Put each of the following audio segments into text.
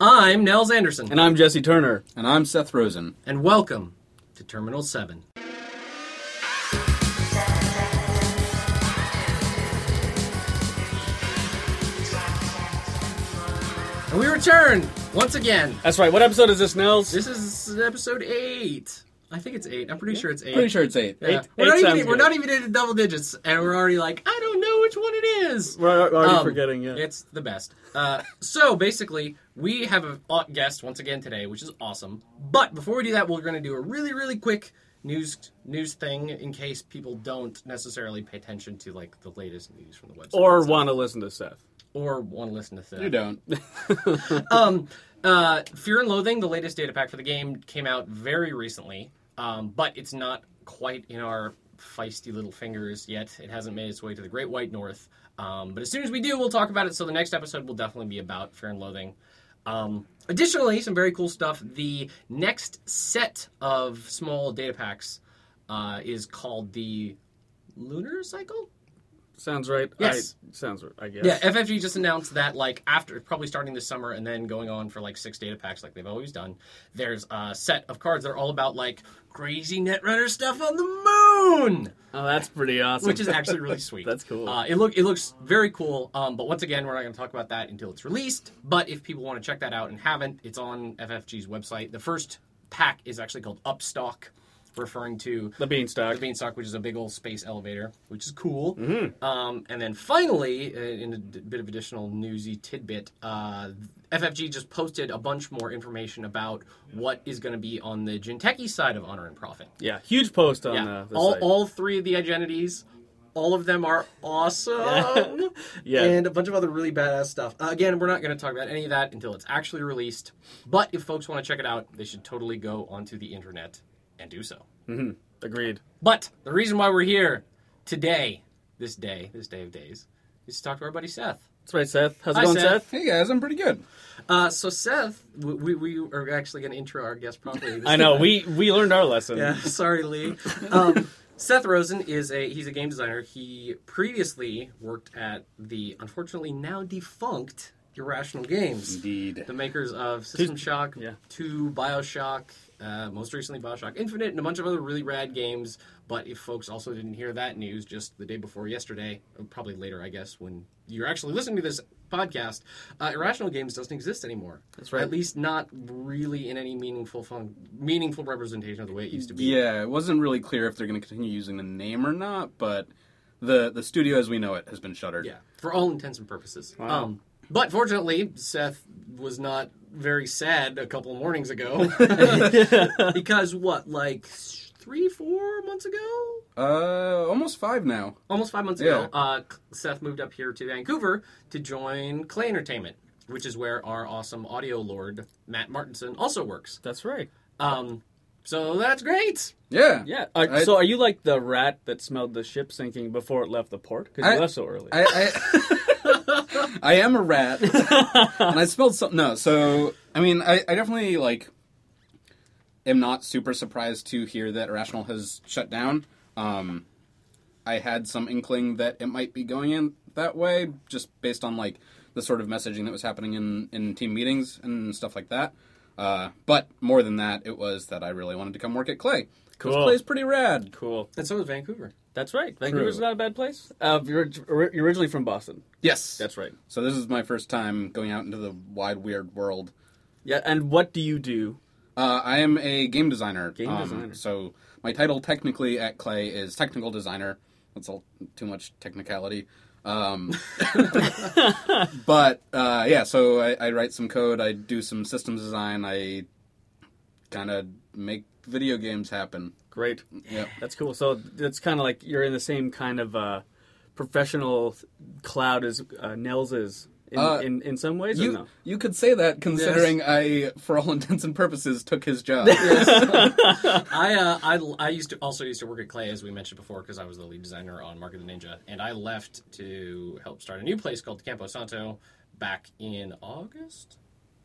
I'm Nels Anderson, And I'm Jesse Turner. And I'm Seth Rosen. and welcome to Terminal 7. And we return once again. That's right. What episode is this, Nels? This is episode 8. I think it's 8. I'm pretty sure it's 8. Pretty sure it's eight. Yeah. Eight- we're, eight not even, sounds we're not even into double digits, and we're already like, I don't know which one it is. We're already Um, forgetting, yeah. It's the best. Uh, so basically, we have a uh, guest once again today, which is awesome. But before we do that, we're going to do a really, really quick news news thing in case people don't necessarily pay attention to like the latest news from the website, Or want to listen to Seth. or want to listen to Seth. You don't. Um, uh, Fear and Loathing, the latest data pack for the game, came out very recently, um, but it's not quite in our feisty little fingers yet. It hasn't made its way to the Great White North. Um, but as soon as we do, we'll talk about it. So the next episode will definitely be about Fear and Loathing. Um, additionally, some very cool stuff. The next set of small data packs uh, is called the Lunar Cycle. Sounds right. Yes. I, sounds right, I guess. Yeah, FFG just announced that like after probably starting this summer and then going on for like six data packs like they've always done. There's a set of cards that are all about like crazy Netrunner stuff on the moon, Oh, that's pretty awesome. which is actually really sweet. That's cool. Uh, it look it looks very cool. Um, but once again, we're not going to talk about that until it's released. But if people want to check that out and haven't, it's on FFG's website. The first pack is actually called Upstalk, referring to the beanstalk. the beanstalk, which is a big old space elevator, which is cool. Mm-hmm. Um, and then finally, uh, in a d- bit of additional newsy tidbit, uh, FFG just posted a bunch more information about what is going to be on the Jinteki side of Honor and Profit. yeah, huge post on Yeah, uh, the all, site. all three of the identities. All of them are awesome. Yeah. And a bunch of other really badass stuff. Uh, again, we're not going to talk about any of that until it's actually released. But if folks want to check it out, they should totally go onto the internet and do so. Agreed. But the reason why we're here today, this day, this day of days, is to talk to our buddy Seth. That's right, Seth. How's it Hi, going, Seth. Seth? Hey guys, I'm pretty good. Uh, so Seth, we, we are actually going to intro our guest properly. this I know. time. We we learned our lesson. Yeah, sorry, Lee. Um, Seth Rosen is a he's a game designer. He previously worked at the unfortunately now defunct Irrational Games, Indeed. the makers of System Shock, yeah. 2, Bioshock, uh, most recently Bioshock Infinite, and a bunch of other really rad games. But if folks also didn't hear that news just the day before yesterday, probably later, I guess, when you're actually listening to this podcast, uh, Irrational Games doesn't exist anymore. That's right. At least not really in any meaningful fun, meaningful representation of the way it used to be. Yeah, it wasn't really clear if they're going to continue using the name or not, but the the studio as we know it has been shuttered. Yeah, for all intents and purposes. Wow. Um, but fortunately, Seth was not very sad a couple of mornings ago because what, like three, four months ago, Uh, almost five now. almost five months Yeah. ago, uh, Seth moved up here to Vancouver to join Klei Entertainment, which is where our awesome audio lord Matt Martinson also works. That's right. Um, so that's great. Yeah. Yeah. Uh, I- so are you like the rat that smelled the ship sinking before it left the port? Because you left so early. I, I, I am a rat, and I spelled something. No, so I mean, I, I definitely like am not super surprised to hear that Irrational has shut down. Um, I had some inkling that it might be going in that way, just based on like the sort of messaging that was happening in in team meetings and stuff like that. Uh, but more than that, it was that I really wanted to come work at Klei. 'Cause Cool. Klei's pretty rad. cool. And so is Vancouver. That's right. Vancouver's True. not a bad place. Uh, you're, you're originally from Boston. Yes, That's right. So this is my first time going out into the wide, weird world. Yeah. And what do you do? Uh, I am a game designer. Game Um, designer. So my title technically at Klei is technical designer. That's all too much technicality. Um, but uh, yeah, so I, I write some code. I do some systems design. I kind of make video games happen. Great. Yeah. That's cool. So it's kind of like you're in the same kind of uh, professional cloud as uh, Nels is in, Uh, in, in some ways. or You no? you could say that considering I, for all intents and purposes, took his job. I, uh, I I used to also used to work at Klei as we mentioned before because I was the lead designer on Mark of the Ninja, and I left to help start a new place called Campo Santo back in August.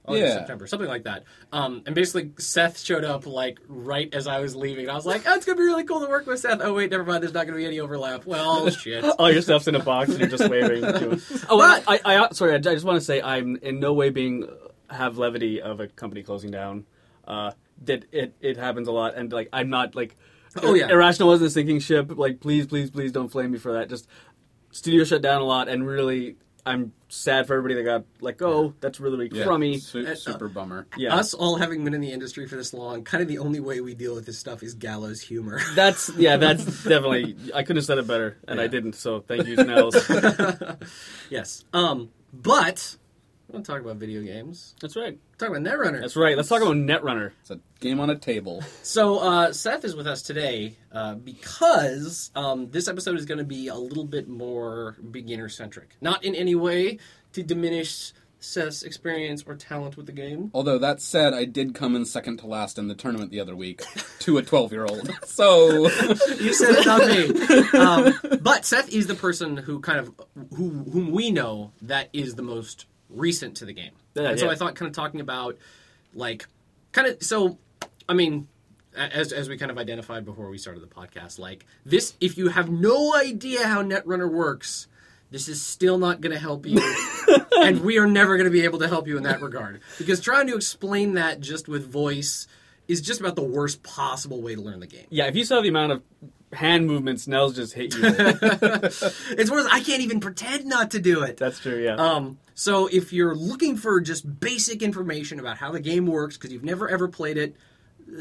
August, Yeah. September, something like that. Um, and basically, Seth showed up like right as I was leaving. And I was like, "Oh, it's gonna be really cool to work with Seth." Oh wait, never mind. There's not gonna be any overlap. Well, shit. All your stuff's in a box and you're just waving. Oh, and I, I, I, sorry. I just want to say I'm in no way being have levity of a company closing down. Uh, that it it happens a lot, and like I'm not like. Oh, yeah. Irrational wasn't a sinking ship. Like, please, please, please don't flame me for that. Just studio shut down a lot, and really, I'm sad for everybody that got let go. That's really, really Yeah, crummy. su- Uh, super bummer. Yeah, Us all having been in the industry for this long, kind of the only way we deal with this stuff is gallows humor. that's yeah, that's definitely. I couldn't have said it better, and I Yeah. didn't. So thank you, Nels. Yes. Um, but I want to talk about video games. that's right. Talk about Netrunner. That's right. Let's talk about Netrunner. It's a game on a table. So uh, Seth is with us today uh, because um, this episode is going to be a little bit more beginner centric. Not in any way to diminish Seth's experience or talent with the game. Although that said, I did come in second to last in the tournament the other week to a 12 year old. So You said it, not me. Um, but Seth is the person who kind of who whom we know that is the most recent to the game. Yeah, and so yeah. I thought kind of talking about like kind of so I mean as as we kind of identified before we started the podcast like this if you have no idea how Netrunner works this is still not going to help you and we are never going to be able to help you in that regard because trying to explain that just with voice is just about the worst possible way to learn the game. Yeah, if you saw the amount of hand movements Nels just hit you, It's worse. I can't even pretend not to do it. that's true. Yeah. Um, so if you're looking for just basic information about how the game works because you've never ever played it,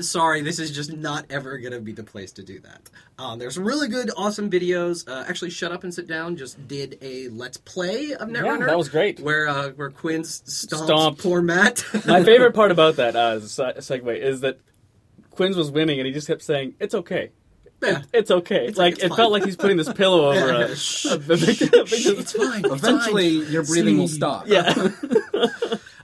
sorry, this is just not ever going to be the place to do that. Um, there's some really good, awesome videos. Uh, actually, Shut Up and Sit Down just did a Let's Play of Netrunner. Yeah, that was great. Where uh, where Quinn stomped, Stomped. poor Matt. My favorite part about that uh, as a segue is that Quinn's was winning, and he just kept saying, "It's okay." Yeah. It's okay. like it's it fine. felt like he's putting this pillow over Yeah, a, yeah, shh, a victim. a victim- It's fine. it's eventually fine. your breathing will stop. yeah.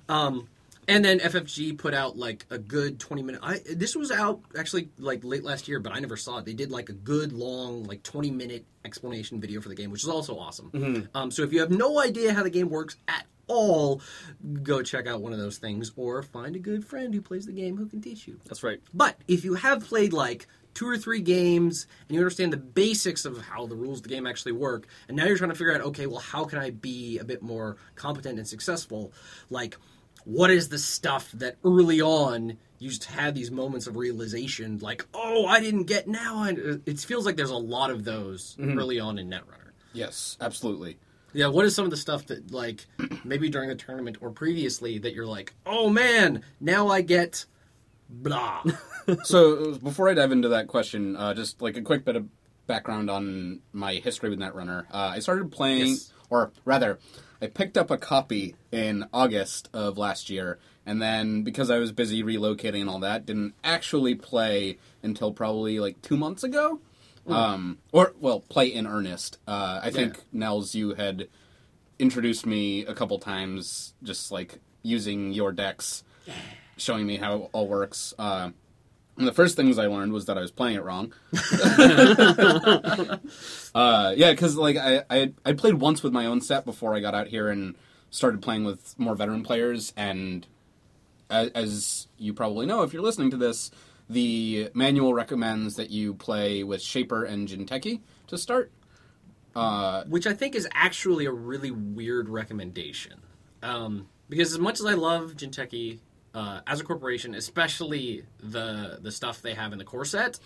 Um, and then FFG put out like a good twenty minute. I this was out actually like late last year, but I never saw it. They did like a good long like twenty minute explanation video for the game, which is also awesome. Um, so if you have no idea how the game works at all, go check out one of those things, or find a good friend who plays the game who can teach you. That's right. But if you have played like two or three games and you understand the basics of how the rules of the game actually work, and now you're trying to figure out, okay, well, how can I be a bit more competent and successful? Like, what is the stuff that early on you just had these moments of realization, like, oh, I didn't get now? It feels like there's a lot of those mm-hmm. early on in Netrunner. Yes, absolutely. Yeah, what is some of the stuff that, like, maybe during the tournament or previously that you're like, oh man, now I get blah. so before I dive into that question, uh, just like a quick bit of background on my history with Netrunner. Uh, I started playing, Yes. or rather, I picked up a copy in August of last year, and then because I was busy relocating and all that, didn't actually play until probably like two months ago. Um, or well, play in earnest. Uh, I think Yeah. Nels, you had introduced me a couple times, just like using your decks, showing me how it all works. Uh, and the first things I learned was that I was playing it wrong. uh, yeah, because like I, I I played once with my own set before I got out here and started playing with more veteran players. And as, as you probably know, if you're listening to this, the manual recommends that you play with Shaper and Jinteki to start. Uh, which I think is actually a really weird recommendation. Um, because as much as I love Jinteki uh, as a corporation, especially the the stuff they have in the core set,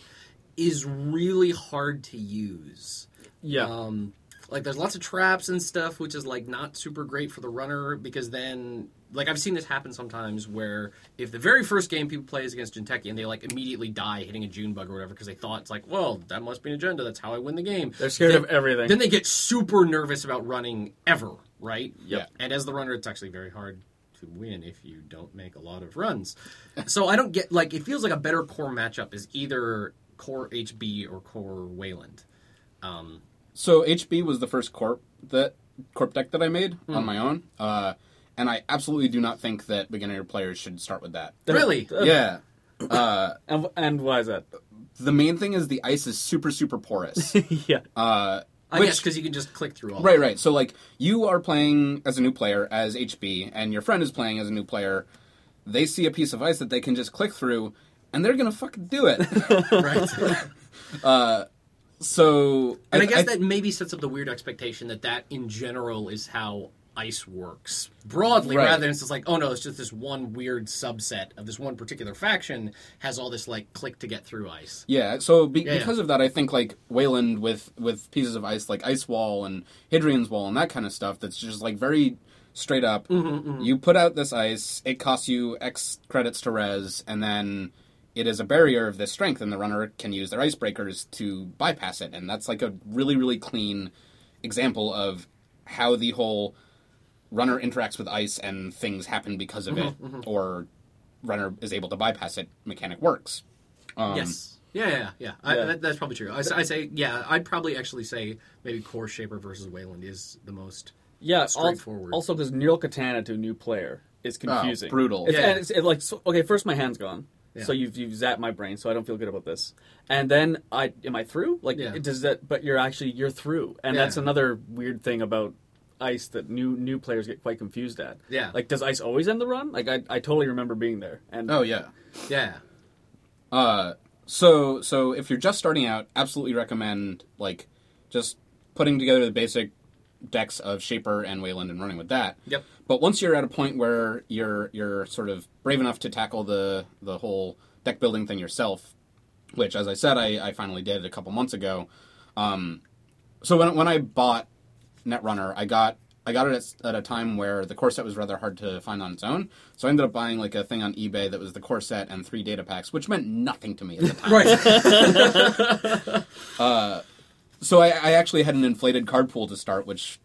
is really hard to use. Yeah. Um, like there's lots of traps and stuff, which is like not super great for the runner because then like I've seen this happen sometimes where if the very first game people play is against Jinteki and they like immediately die hitting a June bug or whatever because they thought it's like well that must be an agenda that's how I win the game. They're scared Then- of everything. Then they get super nervous about running ever, right? Yep. And as the runner, it's actually very hard to win if you don't make a lot of runs. so I don't get like it feels like a better core matchup is either core HB or core Wayland. Um, So HB was the first corp that corp deck that I made on my own, uh, and I absolutely do not think that beginner players should start with that. really? yeah, uh, and, and why is that? the main thing is the ice is super super porous. yeah. Uh, I which- guess because you can just click through all. right, right. So like you are playing as a new player as HB, and your friend is playing as a new player. They see a piece of ice that they can just click through, and they're gonna fucking do it. it, right? Uh, so and I, guess that maybe sets up the weird expectation that that in general is how ice works broadly, Right. rather than it's just like, oh no, it's just this one weird subset of this one particular faction has all this like click to get through ice. Yeah, so be- Yeah, because of that, I think like Wayland with with pieces of ice like Ice Wall and Hadrian's Wall and that kind of stuff. That's just like very straight up. Mm-hmm, mm-hmm. You put out this ice, it costs you X credits to res, and then it is a barrier of this strength, and the runner can use their icebreakers to bypass it. And that's like a really really clean example of how the whole runner interacts with ice and things happen because of it, mm-hmm, mm-hmm. or runner is able to bypass it. Mechanic works. Um, yes. Yeah, yeah, yeah. I, Yeah. That, that's probably true. I say, yeah, I'd probably actually say maybe Core Shaper versus Wayland is the most. Yeah, Straightforward. Also, because Neural Katana to a new player is ah, confusing. brutal. It's, Yeah. and it's, it, like so, okay, first my hand's gone, Yeah. so you've you've zapped my brain, so I don't feel good about this. And then I am I through? Like, Yeah. does that? But you're actually you're through, and Yeah. that's another weird thing about ice that new new players get quite confused at. Yeah. Like, does ice always end the run? Like, I I totally remember being there, and Oh yeah. Yeah. Uh, so so if you're just starting out, absolutely recommend like just putting together the basic decks of Shaper and Wayland and running with that. Yep. But once you're at a point where you're you're sort of brave enough to tackle the the whole deck building thing yourself, which as I said I, I finally did a couple months ago. Um, so when when I bought Netrunner, I got I got it at, at a time where the core set was rather hard to find on its own. So I ended up buying like a thing on eBay that was the core set and three data packs, which meant nothing to me at the time. Right. so I, I actually had an inflated card pool to start, which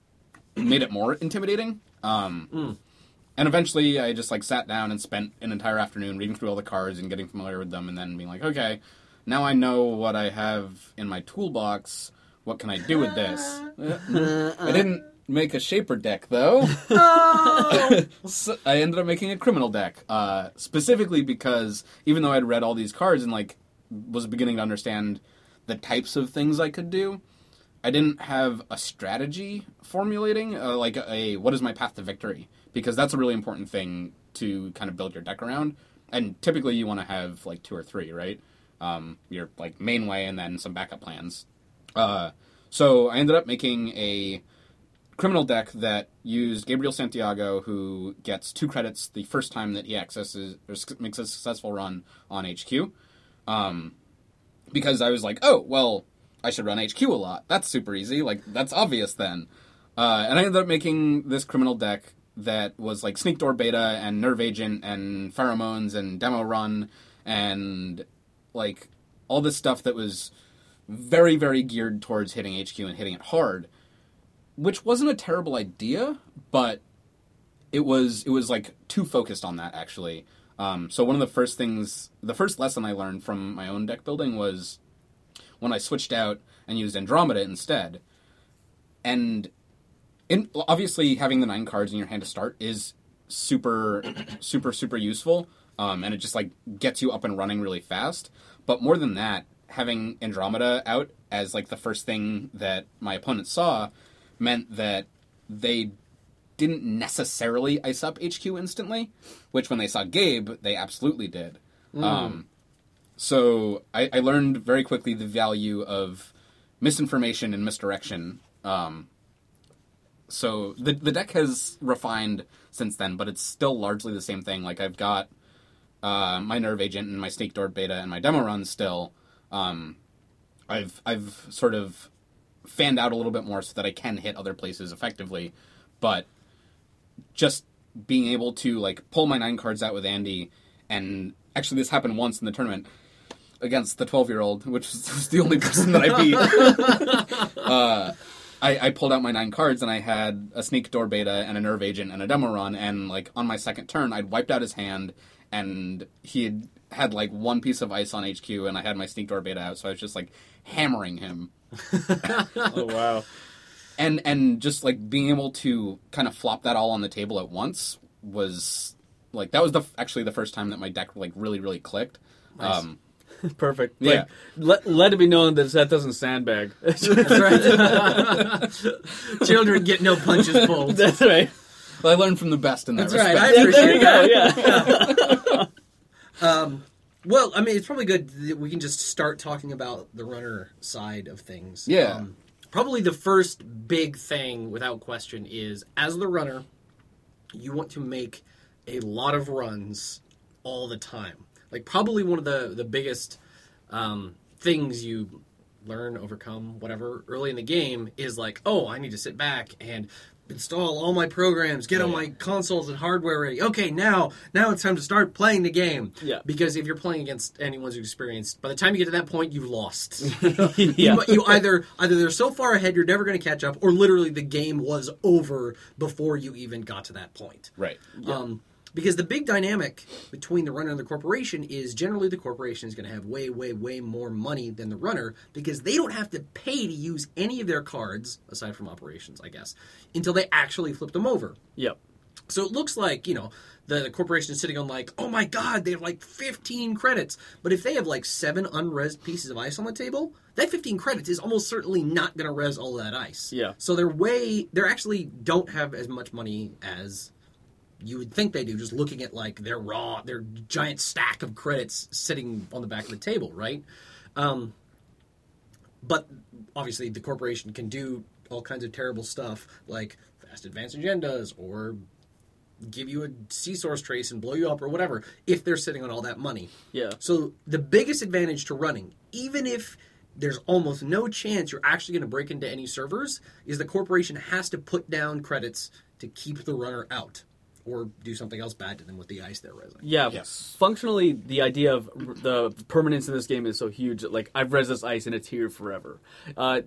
made it more intimidating. Um, And eventually, I just like sat down and spent an entire afternoon reading through all the cards and getting familiar with them, and then being like, okay, now I know what I have in my toolbox. What can I do with this? I didn't make a shaper deck though. so I ended up making a criminal deck, uh, specifically because even though I'd read all these cards and like was beginning to understand the types of things I could do, I didn't have a strategy formulating, uh, like a, what is my path to victory, because that's a really important thing to kind of build your deck around. And typically, you want to have like two or three, right? Um, your like main way, and then some backup plans. Uh, so I ended up making a criminal deck that used Gabriel Santiago, who gets two credits the first time that he accesses or makes a successful run on HQ. Um, because I was like, oh well, I should run HQ a lot. That's super easy. Like that's obvious then. Uh, and I ended up making this criminal deck that was like Sneak Door Beta and Nerve Agent and Pheromones and Demo Run and like all this stuff that was very very geared towards hitting HQ and hitting it hard, which wasn't a terrible idea, but it was it was like too focused on that actually. Um, so one of the first things, the first lesson I learned from my own deck building was when I switched out and used Andromeda instead. And in, obviously, having the nine cards in your hand to start is super, super, super useful, um, and it just like gets you up and running really fast. But more than that, having Andromeda out as like the first thing that my opponent saw meant that they didn't necessarily ice up HQ instantly, which when they saw Gabe, they absolutely did. Um, so I, I learned very quickly the value of misinformation and misdirection. Um, so the the deck has refined since then, but it's still largely the same thing. Like I've got uh, my Nerve Agent and my Sneak Door Beta and my demo run still. Um, I've I've sort of fanned out a little bit more so that I can hit other places effectively, but just being able to like pull my nine cards out with Andy, and actually this happened once in the tournament against the twelve year old, which was, the only person that I beat. uh, I, I pulled out my nine cards and I had a sneak door beta and a nerve agent and a demo run, and like on my second turn, I'd wiped out his hand, and he had had like one piece of ice on HQ, and I had my sneak door beta out, so I was just like hammering him oh wow, and and just like being able to kind of flop that all on the table at once was like that was the actually the first time that my deck like really really clicked. Um, perfect. Yeah. Like, let let it be known that that doesn't sandbag. That's right. Children get no punches pulled. That's right. but I learned from the best in that That's right. I respect. There you appreciate go. that. Yeah. Well, I mean, it's probably good that we can just start talking about the runner side of things. Yeah. Um, probably the first big thing, without question, is as the runner, you want to make a lot of runs all the time. Like probably one of the the biggest um, things you learn, overcome, whatever, early in the game is like, oh, I need to sit back and install all my programs, get all my consoles and hardware ready. Okay, now now it's time to start playing the game. Yeah. Because if you're playing against anyone who's experienced, by the time you get to that point, you've lost. yeah. you, you either either they're so far ahead you're never going to catch up, or literally the game was over before you even got to that point. Right. Um, because the big dynamic between the runner and the corporation is generally the corporation is going to have way, way, way more money than the runner because they don't have to pay to use any of their cards, aside from operations, I guess, until they actually flip them over. Yep. So it looks like, you know, the, the corporation is sitting on like, oh my god, they have like 15 credits. But if they have like seven unresed pieces of ice on the table, that 15 credits is almost certainly not going to res all that ice. Yeah. So they're way, they're actually don't have as much money as you would think they do, just looking at like their raw, their giant stack of credits sitting on the back of the table, right? Um, but obviously, the corporation can do all kinds of terrible stuff like fast advance agendas or give you a SEA Source trace and blow you up or whatever if they're sitting on all that money. Yeah. So the biggest advantage to running, even if there's almost no chance you're actually going to break into any servers, is the corporation has to put down credits to keep the runner out or do something else bad to them with the ice they're resing. Yeah, Yes. functionally, the idea of the permanence in this game is so huge. Like I've res this ice and it's here forever. Uh,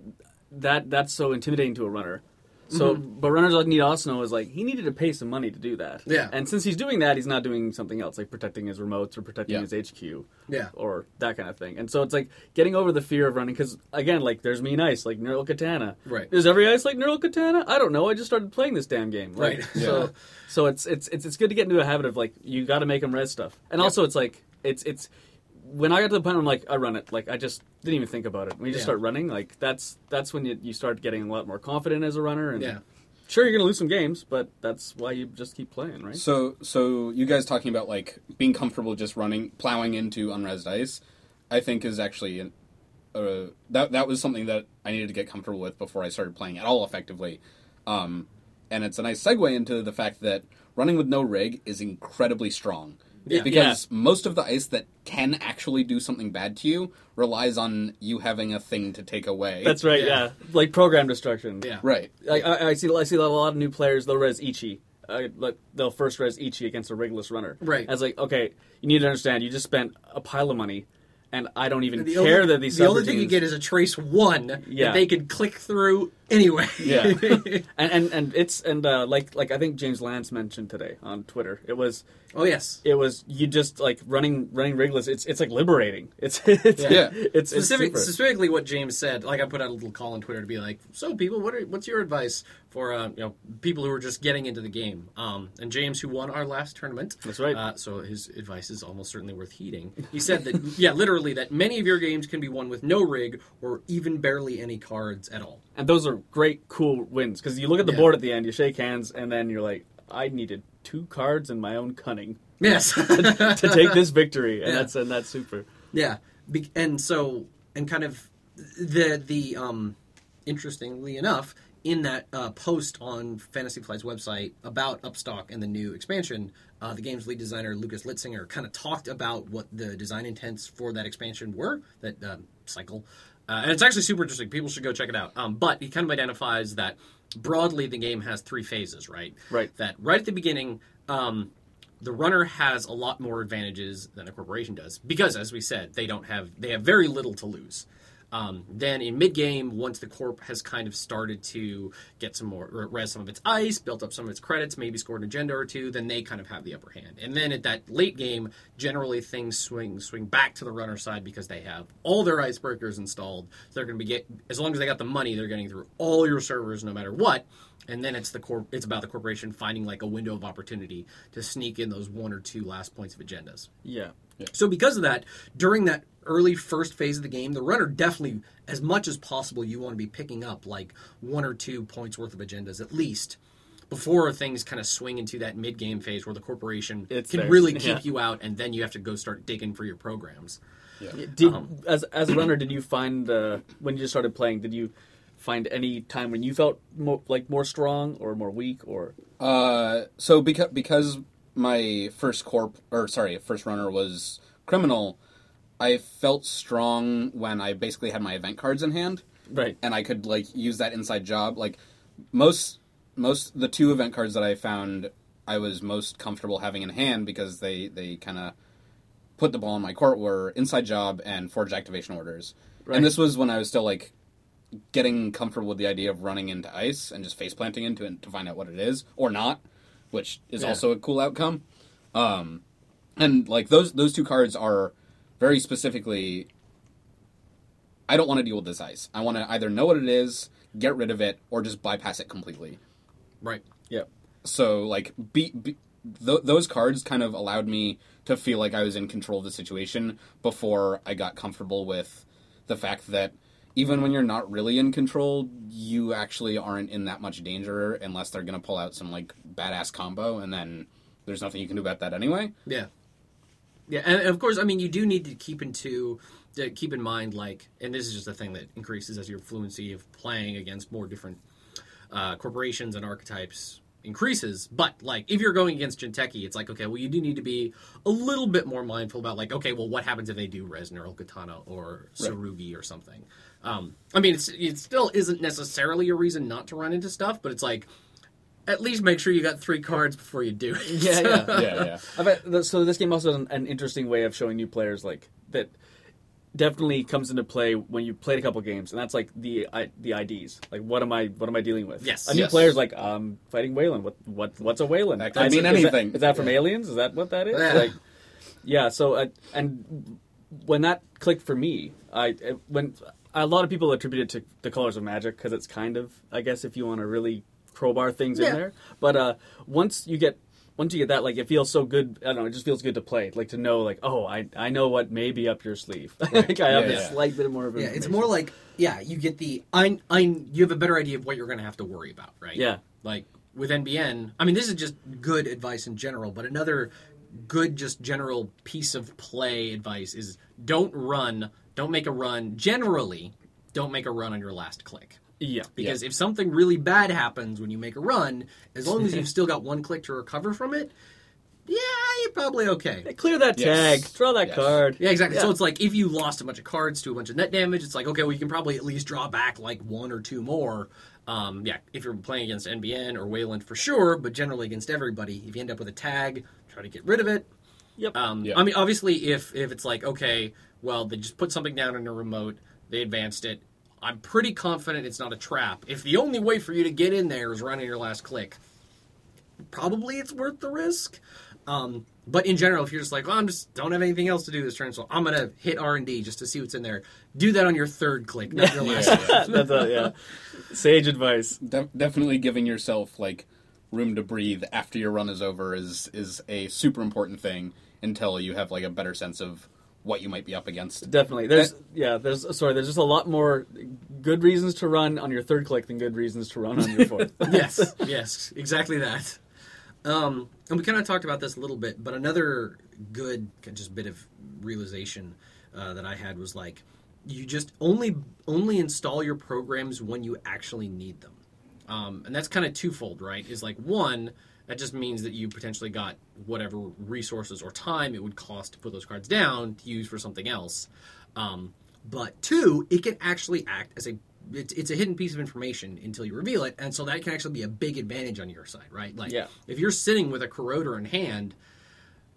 that that's so intimidating to a runner. So, mm-hmm. but runners like need also know is like he needed to pay some money to do that. Yeah. and since he's doing that, he's not doing something else like protecting his remotes or protecting Yeah. his HQ. Yeah. or that kind of thing. And so it's like getting over the fear of running because again, like there's mean ice like Neural Katana. Right. Is every ice like Neural Katana? I don't know. I just started playing this damn game. Like, Right. So, so it's it's it's it's good to get into a habit of like you got to make them res stuff. And also it's like it's it's when I got to the point where I'm like I run it like I just didn't even think about it. When you just Yeah. start running, like that's that's when you, you start getting a lot more confident as a runner. And Yeah. sure you're gonna lose some games, but that's why you just keep playing, right? So, so you guys talking about like being comfortable just running, plowing into unresed ice, I think is actually an, uh, that that was something that I needed to get comfortable with before I started playing at all effectively. Um, and it's a nice segue into the fact that running with no rig is incredibly strong. Yeah. Because most of the ice that can actually do something bad to you relies on you having a thing to take away. That's right. Yeah. Yeah. like program destruction. Yeah. right. Like I, I see, I see a lot of new players. They'll res Ichi. Uh, like they'll first res Ichi against a rigless runner. Right. As like, okay, you need to understand. You just spent a pile of money, and I don't even The care only, that these. the only thing you get is a trace one Yeah. that they could click through anyway. yeah, and and and it's and uh, like like I think James Lance mentioned today on Twitter. It was oh yes. it was you just like running running rigless. It's it's like liberating. It's it's Yeah. it's, it's Specific, super. specifically, what James said. Like I put out a little call on Twitter to be like, "So, people, what are, what's your advice for uh, you know people who are just getting into the game?" Um, and James, who won our last tournament, That's right. Uh, so his advice is almost certainly worth heeding. He said that, yeah, literally, that many of your games can be won with no rig or even barely any cards at all. and those are great, cool wins because you look at the Yeah. board at the end, you shake hands, and then you're like, I needed two cards and my own cunning Yes. to take this victory, and Yeah. that's and that's super. Yeah, Be- and so and kind of the the um, interestingly enough, in that uh, post on Fantasy Flight's website about Upstalk and the new expansion, uh, the game's lead designer Lukas Litzsinger kind of talked about what the design intents for that expansion were. That um, cycle. Uh, and it's actually super interesting. People should go check it out. Um, but he kind of identifies that broadly the game has three phases, right? Right. That right at the beginning, um, the runner has a lot more advantages than a corporation does because, as we said, they don't have they have very little to lose. Um, then in mid game, once the corp has kind of started to get some more or res some of its ice, built up some of its credits, maybe scored an agenda or two, then they kind of have the upper hand. And then at that late game, generally things swing swing back to the runner side because they have all their icebreakers installed. So they're going to be get as long as they got the money, they're getting through all your servers no matter what and then it's the corp it's about the corporation finding like a window of opportunity to sneak in those one or two last points of agendas Yeah, so because of that during that early first phase of the game the runner definitely as much as possible you want to be picking up like one or two points worth of agendas at least before things kind of swing into that mid-game phase where the corporation It's can there. really keep Yeah. you out and then you have to go start digging for your programs Did, Um, as as a runner, did you find uh, when you just started playing? Did you find any time when you felt more, like more strong or more weak or Uh, so because because my first corp or sorry first runner was criminal, I felt strong when I basically had my event cards in hand. right? and I could like use that inside job. Like most most the two event cards that I found I was most comfortable having in hand because they they kind of put the ball in my court were inside job and forge activation orders. Right. And this was when I was still like getting comfortable with the idea of running into ice and just face planting into it to find out what it is or not, which is Yeah. also a cool outcome. Um, and like those those two cards are very specifically I don't want to deal with this ice. I want to either know what it is, get rid of it, or just bypass it completely. Right. Yeah. So like, be, be, th- those cards kind of allowed me to feel like I was in control of the situation before I got comfortable with the fact that even when you're not really in control, you actually aren't in that much danger unless they're going to pull out some like badass combo, and then there's nothing you can do about that anyway. Yeah. Yeah, and of course, I mean, you do need to keep into to keep in mind, like, and this is just a thing that increases as your fluency of playing against more different uh, corporations and archetypes increases. But like, if you're going against Jinteki, it's like, okay, well, you do need to be a little bit more mindful about, like, okay, well, what happens if they do Resner or Katana or Sarugi or something? Um, I mean, it's, it still isn't necessarily a reason not to run into stuff, but it's like. At least make sure you got three cards before you do it. Yeah, yeah. Yeah, yeah. I bet, th- so this game also has an, an interesting way of showing new players like that definitely comes into play when you played a couple games, and that's like the I, the IDs. Like, what am I what am I dealing with? Yes. a new Yes. player's like, um, fighting Wayland. What what what's a Wayland? That could Is- mean is that- anything. Is that from Aliens? Is that what that is? Yeah. Like, yeah. So uh, and when that clicked for me, I when a lot of people attribute it to the Colors of Magic because it's kind of I guess if you want to really crowbar things Yeah. in there, but uh, once you get once you get that, like it feels so good. I don't know. It just feels good to play. Like to know, like, oh, I I know what may be up your sleeve. like I have Yeah, a yeah. slight bit more of Yeah, it's more like yeah, you get the I I you have a better idea of what you're going to have to worry about, right? Yeah. Like with NBN, I mean, this is just good advice in general, but another good just general piece of play advice is don't run, don't make a run. Generally, don't make a run on your last click. Yeah. Because if something really bad happens when you make a run, as long as you've still got one click to recover from it, yeah, you're probably okay. Hey, Clear that Yes. tag. Draw that Yes. card. Yeah, exactly. So it's like if you lost a bunch of cards to a bunch of net damage, it's like okay, well you can probably at least draw back like one or two more. Um, yeah, if you're playing against NBN or Wayland for sure, but generally against everybody, if you end up with a tag, try to get rid of it. Yep. Um, Yeah. I mean, obviously, if if it's like okay, well they just put something down in a remote, they advanced it. I'm pretty confident it's not a trap. If the only way for you to get in there is running your last click, probably it's worth the risk. Um, but in general, if you're just like, well, I'm just don't have anything else to do this turn, so I'm gonna hit R and D just to see what's in there. Do that on your third click, not your last. Yeah, That's a, yeah. Sage advice. De- definitely giving yourself like room to breathe after your run is over is is a super important thing until you have like a better sense of what you might be up against. Definitely. There's yeah. There's sorry. There's just a lot more good reasons to run on your third click than good reasons to run on your fourth. yes, yes, exactly that. Um, and we kind of talked about this a little bit, but another good just bit of realization uh, that I had was like, you just only only install your programs when you actually need them, um, and that's kind of twofold, right? Is like one that just means that you potentially got whatever resources or time it would cost to put those cards down to use for something else. Um, but two, it can actually act as a it's, it's a hidden piece of information until you reveal it, and so that can actually be a big advantage on your side, right? Like, Yeah. if you're sitting with a corroder in hand,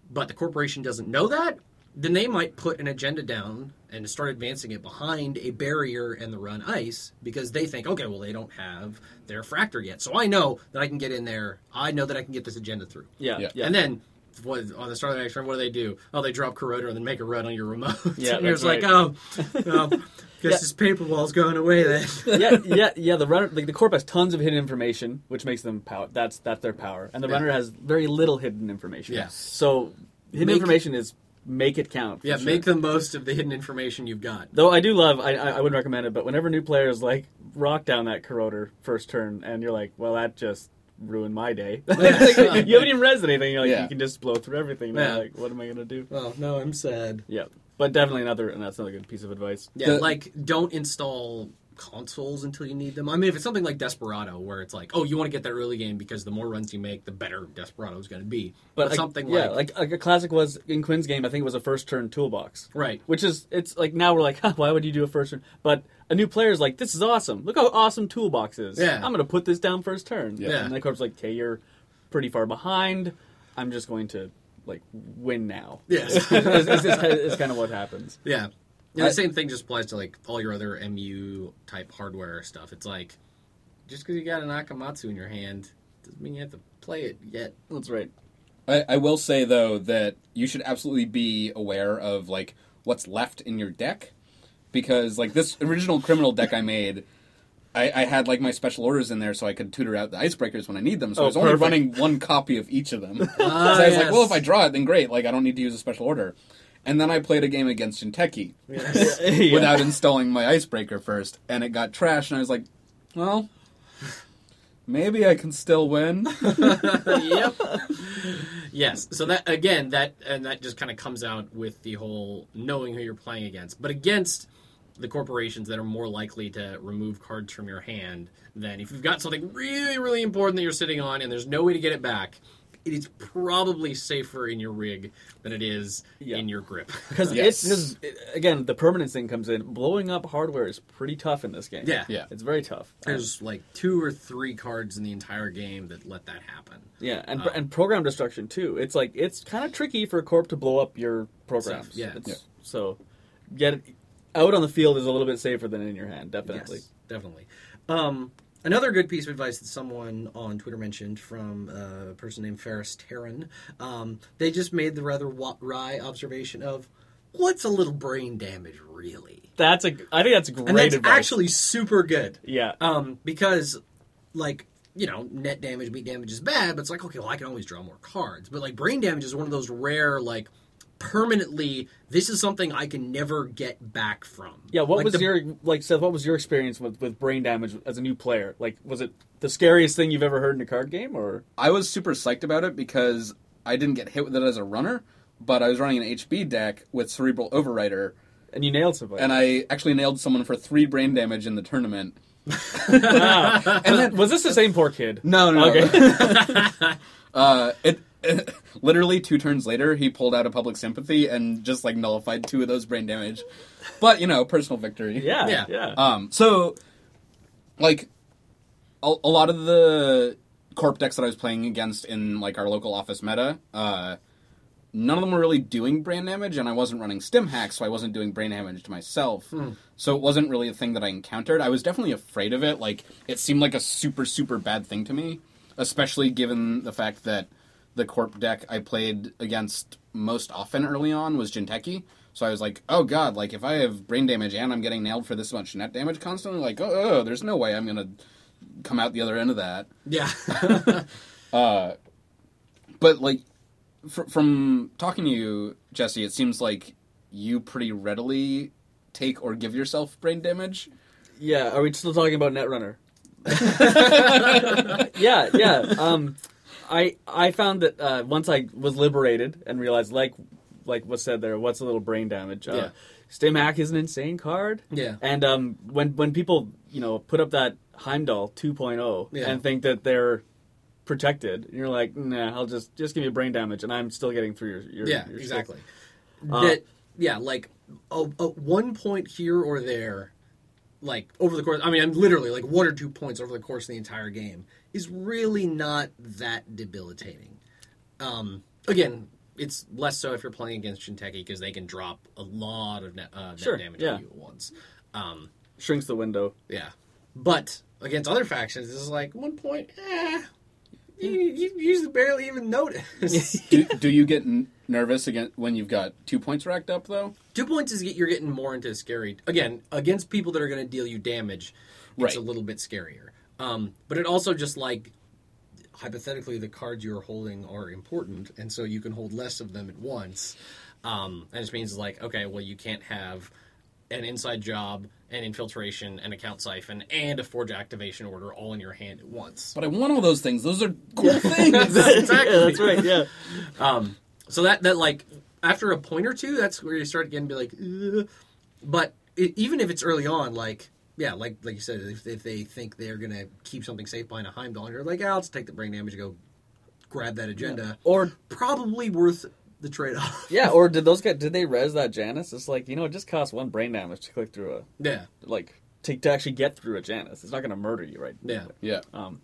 but the corporation doesn't know that, then they might put an agenda down and start advancing it behind a barrier and the run ice because they think, okay, well, they don't have their fractor yet, so I know that I can get in there. I know that I can get this agenda through. Yeah. Yeah. Yeah. And then what, on the start of the next round, what do they do? Oh, they drop corroder and then make a run on your remote. Yeah, and you're that's like, right. oh, well, guess Yeah. this paper wall's going away then. yeah, yeah, yeah. The runner, like the corp, has tons of hidden information, which makes them power. That's that's their power, and the Yeah. runner has very little hidden information. Yes. So hidden Make- information is make it count. yeah, sure. make the most of the hidden information you've got. Though I do love, I, I I wouldn't recommend it, but whenever new players like rock down that corroder first turn, and you're like, well, that just ruined my day. Like, you haven't even read anything. You're like, Yeah. you can just blow through everything. Now. Yeah. Like, what am I gonna do? Oh, no, I'm sad. Yeah, but definitely another, and that's another good piece of advice. Yeah, The- like don't install consoles until you need them. I mean, if it's something like Desperado, where it's like, oh, you want to get that early game because the more runs you make, the better Desperado is going to be. But, like, something yeah, like, like like a classic was in Quinn's game. I think it was a first turn toolbox. right, Which is it's like now we're like, huh, why would you do a first turn? But a new player is like, this is awesome. Look how awesome toolbox is. Yeah. I'm gonna put this down first turn. Yeah. And the coach's like, okay, you're pretty far behind. I'm just going to like win now. yes, is, is, is, is kind of what happens. yeah. And I- the same thing just applies to like all your other MU type hardware stuff. It's like just because you got an Akamatsu in your hand doesn't mean you have to play it yet. That's right. I, I will say though that you should absolutely be aware of like what's left in your deck, because like this original criminal deck I made, I, I had like my special orders in there so I could tutor out the icebreakers when I need them. So Oh, I was only perfect. running one copy of each of them. so Ah, I was like, well, if I draw it, then great. Like I don't need to use a special order. And then I played a game against Jinteki Yeah. without installing my icebreaker first, and it got trashed. And I was like, well. Maybe I can still win. yep. yes. So that again, that and that just kind of comes out with the whole knowing who you're playing against, but against the corporations that are more likely to remove cards from your hand than if you've got something really, really important that you're sitting on and there's no way to get it back. It is probably safer in your rig than it is Yeah. in your grip. Because Yes. it's because again the permanence thing comes in. Blowing up hardware is pretty tough in this game. Yeah. Yeah. it's very tough. There's like two or three cards in the entire game that let that happen. Yeah, and Uh, and program destruction too. It's like it's kind of tricky for a corp to blow up your programs. Yeah. It's- Yeah. So get out on the field is a little bit safer than in your hand, definitely. Yes, definitely. Um, another good piece of advice that someone on Twitter mentioned from a person named Ferris Terran. Um, they just made the rather wry observation of what's a little brain damage really, That's a I think that's great and that's advice. actually super good. yeah. Um, because like you know, net damage, beat damage is bad, but it's like okay, well, I can always draw more cards. But like brain damage is one of those rare like permanently. This is something I can never get back from. yeah, what Like, was the- your like Seth? What was your experience with, with brain damage as a new player? Like, was it the scariest thing you've ever heard in a card game, or I was super psyched about it because I didn't get hit with it as a runner, but I was running an HB deck with Cerebral Overwriter, and you nailed somebody? and I actually nailed someone for three brain damage in the tournament. Wow. and then, was this the same poor kid? No, no, no. Okay. uh, it, literally two turns later, he pulled out a public sympathy and just like nullified two of those brain damage. But you know, personal victory. yeah, Yeah. yeah, Um, so, like, a, a lot of the corp decks that I was playing against in like our local office meta, uh, none of them were really doing brain damage, and I wasn't running stim hacks, so I wasn't doing brain damage to myself. So it wasn't really a thing that I encountered. I was definitely afraid of it. Like, it seemed like a super super bad thing to me, especially given the fact that the corp deck I played against most often early on was Jinteki. So I was like, oh god, like if I have brain damage and I'm getting nailed for this much net damage constantly, like, oh, oh there's no way I'm gonna come out the other end of that. Yeah. But like, fr- from talking to you, Jesse, it seems like you pretty readily take or give yourself brain damage. Yeah, are we still talking about Netrunner? yeah, yeah. Um, I I found that uh, once I was liberated and realized, like like was said there, what's a little brain damage? Uh, Yeah. Stim Hack is an insane card. Yeah. And um, when when people you know put up that Heimdall 2.0 Yeah. and think that they're protected, you're like, nah, I'll just just give me brain damage, and I'm still getting through your, your yeah, your exactly. Uh, that yeah, like a, a one point here or there, like over the course. I mean, I'm literally like one or two points over the course of the entire game is really not that debilitating. Um, again, it's less so if you're playing against Jinteki because they can drop a lot of net, uh, net Sure, damage yeah. on you at once. Um, shrinks the window. yeah, but against other factions, this is like one point. Eh, you, you usually barely even notice. do, do you get n- nervous again when you've got two points racked up though? Two points is you're getting more into scary. Again, against people that are going to deal you damage, it's Right. a little bit scarier. Um, but it also just like hypothetically, the cards you're holding are important, and so you can hold less of them at once. Um, and it means like, okay, well, you can't have an inside job, an infiltration, an account siphon, and a forge activation order all in your hand at once. But I want all those things. Those are cool things. Exactly. yeah, that's right. Yeah. Um, so that that like after a point or two, that's where you start getting to be like, Ugh. but it, even if it's early on, like yeah, like like you said, if, if they think they're gonna keep something safe behind a Heimdall, you're like, yeah, I'll just take the brain damage and go grab that agenda. Or Probably worth the trade off. yeah, or did those guys did they res that Janus? It's like you know it just costs one brain damage to click through a Yeah, like to, to actually get through a Janus. It's not going to murder you, right? yeah. Yeah. Um,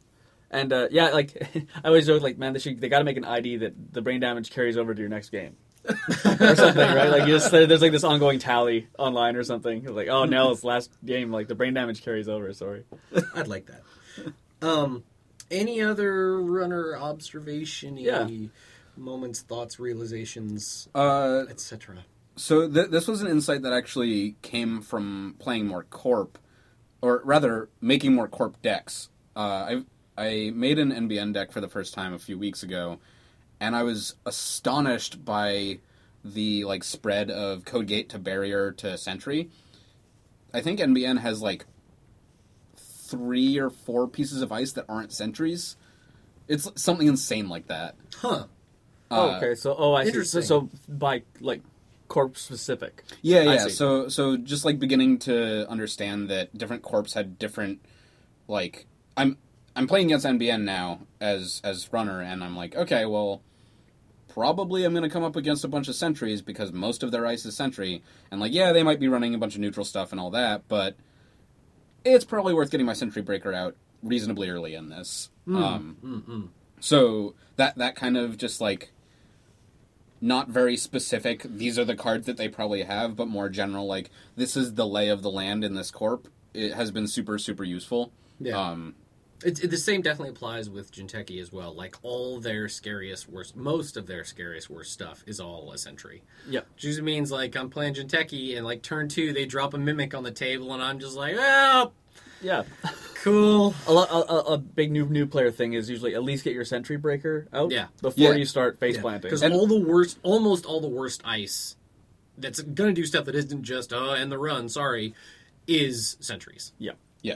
and uh, yeah, like I always joke, like man, they should they got to make an ID that the brain damage carries over to your next game. or something, right? Like you just, there's like this ongoing tally online or something. Like, oh, Nell's last game, like the brain damage carries over. Sorry. I'd like that. Um, any other runner observation? Yeah. Moments, thoughts, realizations, Uh, etc. so th- this was an insight that actually came from playing more corp, or rather making more corp decks. Uh, I I made an NBN deck for the first time a few weeks ago, and I was astonished by the like spread of code gate to barrier to sentry. I think NBN has like three or four pieces of ice that aren't sentries. It's something insane like that. Huh. oh, Uh, okay. So, oh, I see. So, interesting. so by like corp specific. Yeah, yeah. So so just like beginning to understand that different corps had different like I'm I'm playing against NBN now as as runner and I'm like, okay, well probably I'm going to come up against a bunch of sentries because most of their ice is sentry and like yeah, they might be running a bunch of neutral stuff and all that, but it's probably worth getting my sentry breaker out reasonably early in this. Um so that that kind of just like not very specific. These are the cards that they probably have, but more general. Like this is the lay of the land in this corp. It has been super super useful. Yeah. Um, It's, it, the same definitely applies with Jinteki as well. Like all their scariest worst, most of their scariest worst stuff is all a sentry. Yeah, Which means like I'm playing Jinteki and like turn two they drop a mimic on the table and I'm just like, oh, Yeah. cool. A, lo- a, a, a big new new player thing is usually at least get your sentry breaker out Yeah. before Yeah. you start face planting. Because all the worst, almost all the worst ice that's gonna do stuff that isn't just oh and the run, sorry, is sentries. yeah. yeah,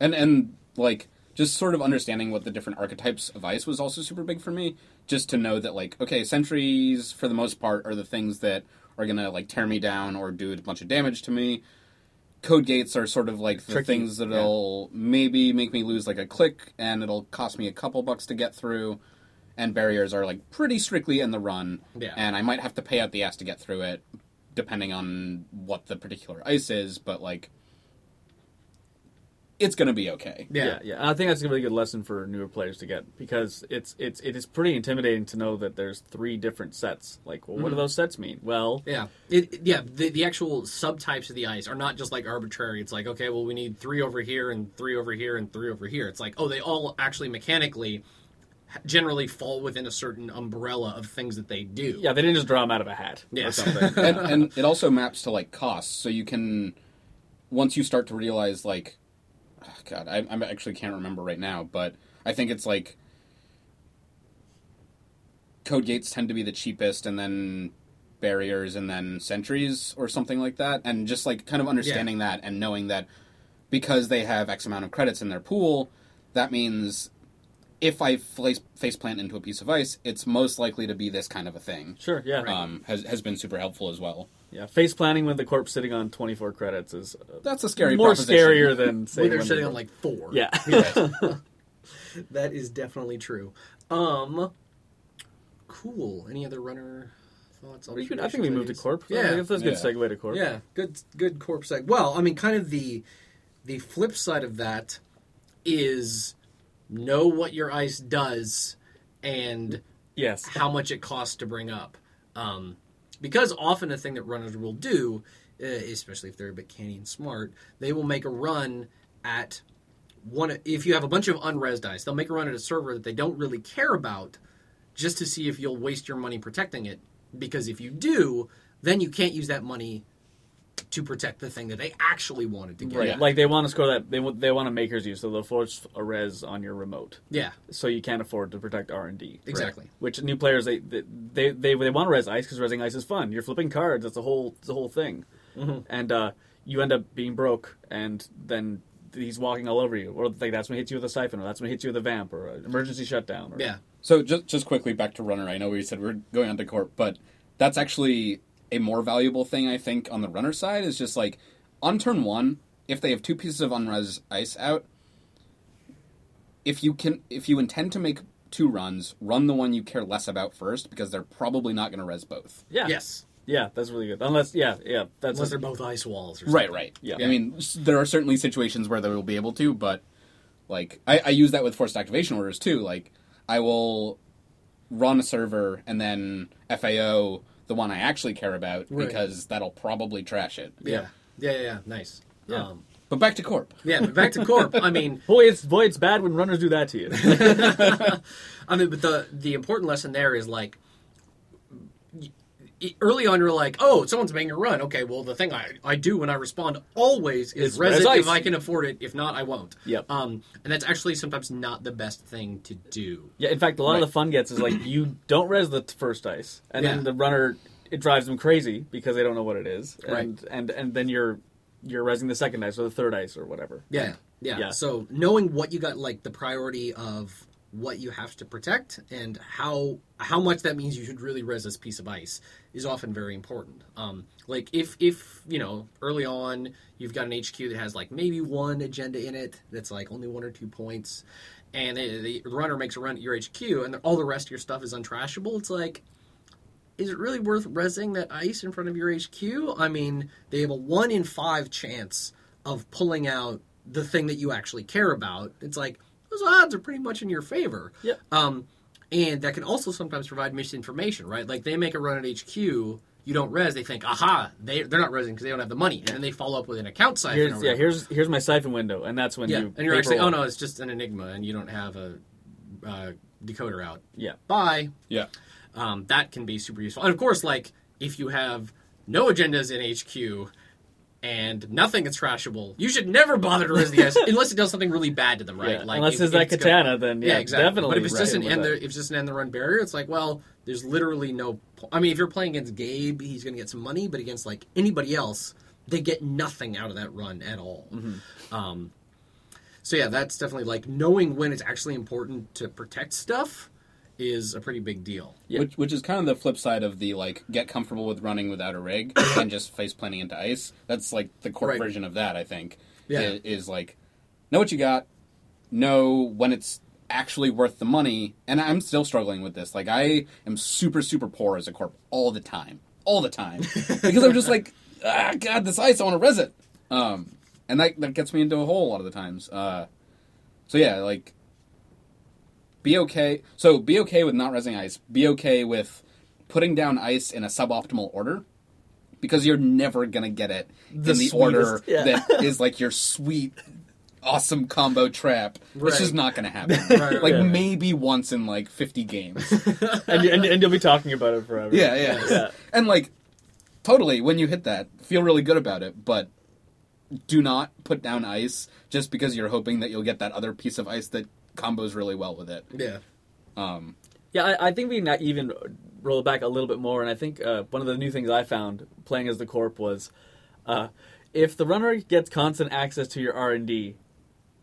and and like just sort of understanding what the different archetypes of ice was also super big for me. Just to know that like okay, sentries for the most part are the things that are gonna like tear me down or do a bunch of damage to me. Code gates are sort of like the Tricky, things that'll maybe make me lose like a click and it'll cost me a couple bucks to get through. And barriers are like pretty strictly in the run. Yeah. And I might have to pay out the ass to get through it, depending on what the particular ice is, but like it's gonna be okay. Yeah, yeah. And I think that's a really good lesson for newer players to get because it's it's it is pretty intimidating to know that there's three different sets. Like, well, what do mm-hmm. those sets mean? Well, Yeah, it, yeah. The, the actual subtypes of the ice are not just like arbitrary. It's like okay, well, we need three over here and three over here and three over here. It's like oh, they all actually mechanically generally fall within a certain umbrella of things that they do. yeah, they didn't just draw them out of a hat Yeah. or something. and, and it also maps to like costs, so you can once you start to realize like, oh, God, I, I actually can't remember right now, but I think it's like code gates tend to be the cheapest, and then barriers, and then sentries or something like that, and just like kind of understanding that and knowing that because they have X amount of credits in their pool, that means. If I face, face plant into a piece of ice, it's most likely to be this kind of a thing. sure, yeah, Um, has has been super helpful as well. Yeah. Face planning with the corpse sitting on 24 credits is uh, That's a scary more scarier than say When they're sitting on like four. yeah. that is definitely true. Um, cool. Any other runner thoughts? We could- I think we moved to observations, corp. ideas? I Yeah, that's a good Yeah. segue to corp. Yeah, good good corp seg. Well, I mean, kind of the the flip side of that is know what your ice does and Yes. how much it costs to bring up. Um, because often a thing that runners will do, uh, especially if they're a bit canny and smart, they will make a run at one. If you have a bunch of unres dice, they'll make a run at a server that they don't really care about, just to see if you'll waste your money protecting it. Because if you do, then you can't use that money to protect the thing that they actually wanted to get. Right. Yeah. Like they want to score that they want they want a Maker's Eye, so they'll force a res on your remote. Yeah. so you can't afford to protect R and D. Exactly. Which new players they they they, they, they want to res ice because resing ice is fun. You're flipping cards. That's a whole it's a whole thing, Mm-hmm. and uh, you end up being broke, and then he's walking all over you, or like that's when he hits you with a siphon, or that's when he hits you with a vamp, or an emergency shutdown. Or, Yeah. So just just quickly back to runner. I know we said we're going on to corp, but that's actually a more valuable thing I think on the runner side is just like on turn one, if they have two pieces of unres ice out, if you can, if you intend to make two runs, run the one you care less about first because they're probably not going to res both. Yeah. Yes. Yeah, that's really good. Unless, yeah, yeah, that's Unless a- they're both ice walls or Right, something. right. Yeah. I mean, there are certainly situations where they will be able to, but like I, I use that with Forged Activation Orders too. Like I will run a server and then FAO the one I actually care about Right. because that'll probably trash it. Yeah. Yeah, yeah, yeah. Nice. Yeah. Um, But back to Corp. yeah, but back to Corp. I mean, boy, it's boy, it's bad when runners do that to you. I mean, but the the important lesson there is like y- y- early on you're like, oh, someone's making a run. Okay, well the thing I, I do when I respond always is res it if I can afford it. If not, I won't. Yep. Um, and that's actually sometimes not the best thing to do. yeah, in fact, a lot Right. of the fun gets is like you don't res the first ice, and Yeah. then the runner it drives them crazy because they don't know what it is, and Right. and and then you're you're resing the second ice or the third ice or whatever. Yeah, yeah. Yeah. So knowing what you got, like the priority of what you have to protect and how how much that means you should really res this piece of ice is often very important. Um, like if if you know early on you've got an HQ that has like maybe one agenda in it that's like only one or two points, and the, the runner makes a run at your HQ and all the rest of your stuff is untrashable. It's like is it really worth resing that ice in front of your HQ? I mean, they have a one in five chance of pulling out the thing that you actually care about. It's like those odds are pretty much in your favor. Yep. Um, and that can also sometimes provide misinformation, right? Like they make a run at HQ, you don't res, they think, aha, they they're not resing because they don't have the money, and then they follow up with an account siphon. Here's, yeah, here's here's my siphon window, and that's when yeah, you and you're actually, oh no, it's just an enigma, and you don't have a uh, decoder out. yeah, Bye Yeah. um, that can be super useful. And of course, like if you have no agendas in HQ and nothing is trashable, you should never bother to raise the S unless it does something really bad to them, right? Yeah, Like unless if- it's that it's katana, then yeah, yeah, exactly. definitely. But if it's just an end, the, if it's just an end the run barrier, it's like, well, there's literally no. po- I mean, if you're playing against Gabe, he's going to get some money, but against like anybody else, they get nothing out of that run at all. Mm-hmm. Um, so yeah, that's definitely like knowing when it's actually important to protect stuff is a pretty big deal. Yeah. Which, which is kind of the flip side of the like get comfortable with running without a rig and just face planting into ice. That's like the core Right. version of that. I think. Yeah. i- Is, like know what you got, know when it's actually worth the money. And I'm still struggling with this. Like I am super super poor as a corp all the time, all the time, because I'm just like, ah, God, this ice, I want to res it. Um, and that that gets me into a hole a lot of the times. Uh, so yeah, like be okay. So be okay with not resing ice. Be okay with putting down ice in a suboptimal order because you're never gonna get it The in the order yeah. that is like your sweet, awesome combo trap. It's Right. just not gonna happen. right, like right. maybe once in like 50 games. and, and, and you'll be talking about it forever. yeah, yeah, Yeah. And like totally, when you hit that, feel really good about it, but. Do not put down ice just because you're hoping that you'll get that other piece of ice that combos really well with it. Yeah. Um, Yeah, I, I think we can even roll it back a little bit more, and I think uh, one of the new things I found playing as the corp was uh, if the runner gets constant access to your R and D,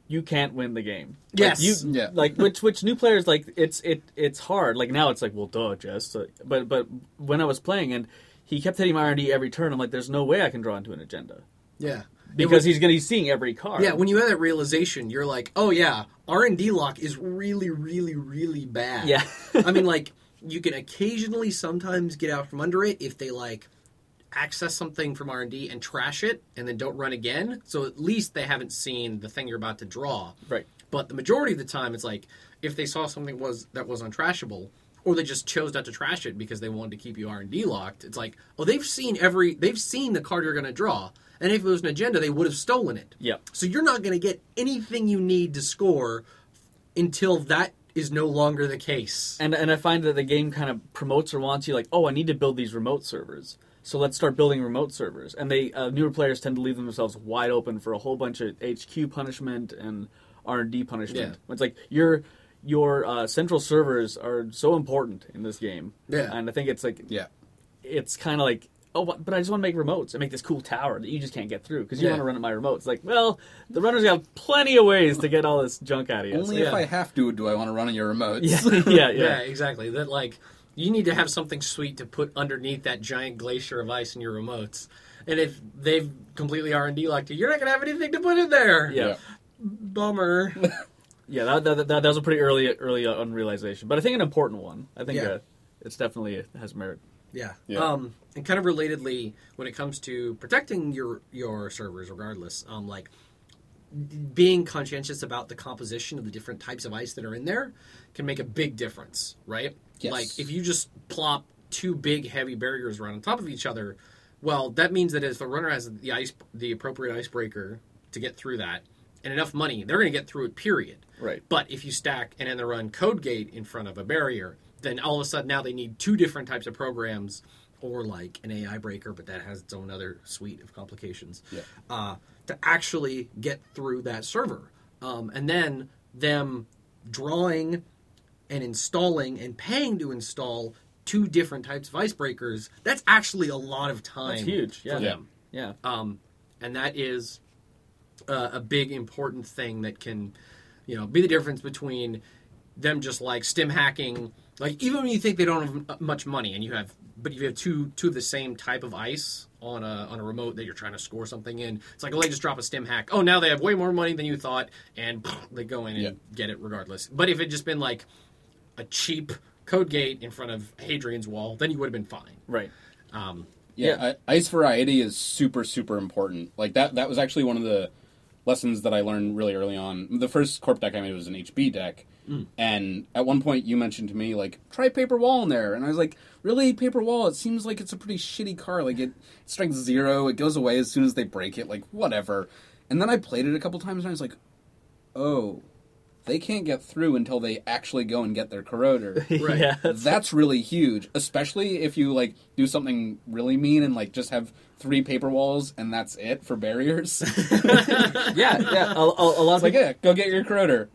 you can't win the game. Yes. like, you, Yeah. like which which new players like it's it it's hard. Like now it's like well duh, just but but when I was playing and he kept hitting my R and D every turn, I'm like there's no way I can draw into an agenda Yeah. because he's gonna he's seeing every card. Yeah, when you have that realization, you're like, oh yeah, R and D lock is really, really, really bad. Yeah. I mean, like you can occasionally sometimes get out from under it if they like access something from R and D and trash it, and then don't run again. So at least they haven't seen the thing you're about to draw. right. But the majority of the time, it's like if they saw something was that was untrashable, or they just chose not to trash it because they wanted to keep you R and D locked. It's like, oh, they've seen every, they've seen the card you're going to draw, and if it was an agenda, they would have stolen it. Yep. So you're not going to get anything you need to score until that is no longer the case. And and I find that the game kind of promotes or wants you like, oh, I need to build these remote servers. So let's start building remote servers. And they uh, newer players tend to leave themselves wide open for a whole bunch of HQ punishment and R and D punishment. Yeah. It's like your your uh, central servers are so important in this game. Yeah. And I think it's like yeah. it's kind of like. Oh, but but I just want to make remotes and make this cool tower that you just can't get through because you Yeah. want to run at my remotes. Like, well, the runners got plenty of ways to get all this junk out of you. Only So- if I have to do I want to run on your remotes. yeah, yeah, yeah, yeah, exactly. That like You need to have something sweet to put underneath that giant glacier of ice in your remotes. And if they've completely R and D locked you, you're not gonna have anything to put in there. Yeah. Bummer. Yeah, that, that, that, that was a pretty early early unrealization, but I think an important one. I think Yeah. uh, it's definitely it has merit. Yeah. Yeah. Um, and kind of relatedly, when it comes to protecting your your servers, regardless, um, like being conscientious about the composition of the different types of ice that are in there can make a big difference, right? Yes. Like if you just plop two big heavy barriers right on top of each other, well, that means that if the runner has the ice, the appropriate icebreaker to get through that, and enough money, they're going to get through it. Period. Right. But if you stack and then run code gate in front of a barrier, then all of a sudden now they need two different types of programs, or like an AI breaker, but that has its own other suite of complications, Yeah. uh, to actually get through that server. Um, and then them drawing and installing and paying to install two different types of icebreakers, that's actually a lot of time. That's huge. Yeah. For them Yeah. um, and that is uh, a big important thing that can you know be the difference between them just like stim hacking like even when you think they don't have much money and you have but you have two two of the same type of ice on a on a remote that you're trying to score something in it's like oh they just drop a stim hack oh now they have way more money than you thought and they go in and Yeah. get it regardless but if it just been like a cheap code gate in front of hadrian's wall then you would have been fine Right. um, Yeah, I, ice variety is super super important. Like that that was actually one of the lessons that I learned really early on. The first corp deck I made was an HB deck, Mm. and at one point you mentioned to me like try paper wall in there, and I was like, really paper wall? It seems like it's a pretty shitty car. Like it strikes zero, it goes away as soon as they break it. Like whatever. And then I played it a couple times, and I was like, oh. They can't get through until they actually go and get their corroder. Right. yeah. that's- That's really huge, especially if you like do something really mean and like just have three paper walls and that's it for barriers. yeah. Yeah. A, a, a lot it's of like, people, yeah, go get your corroder.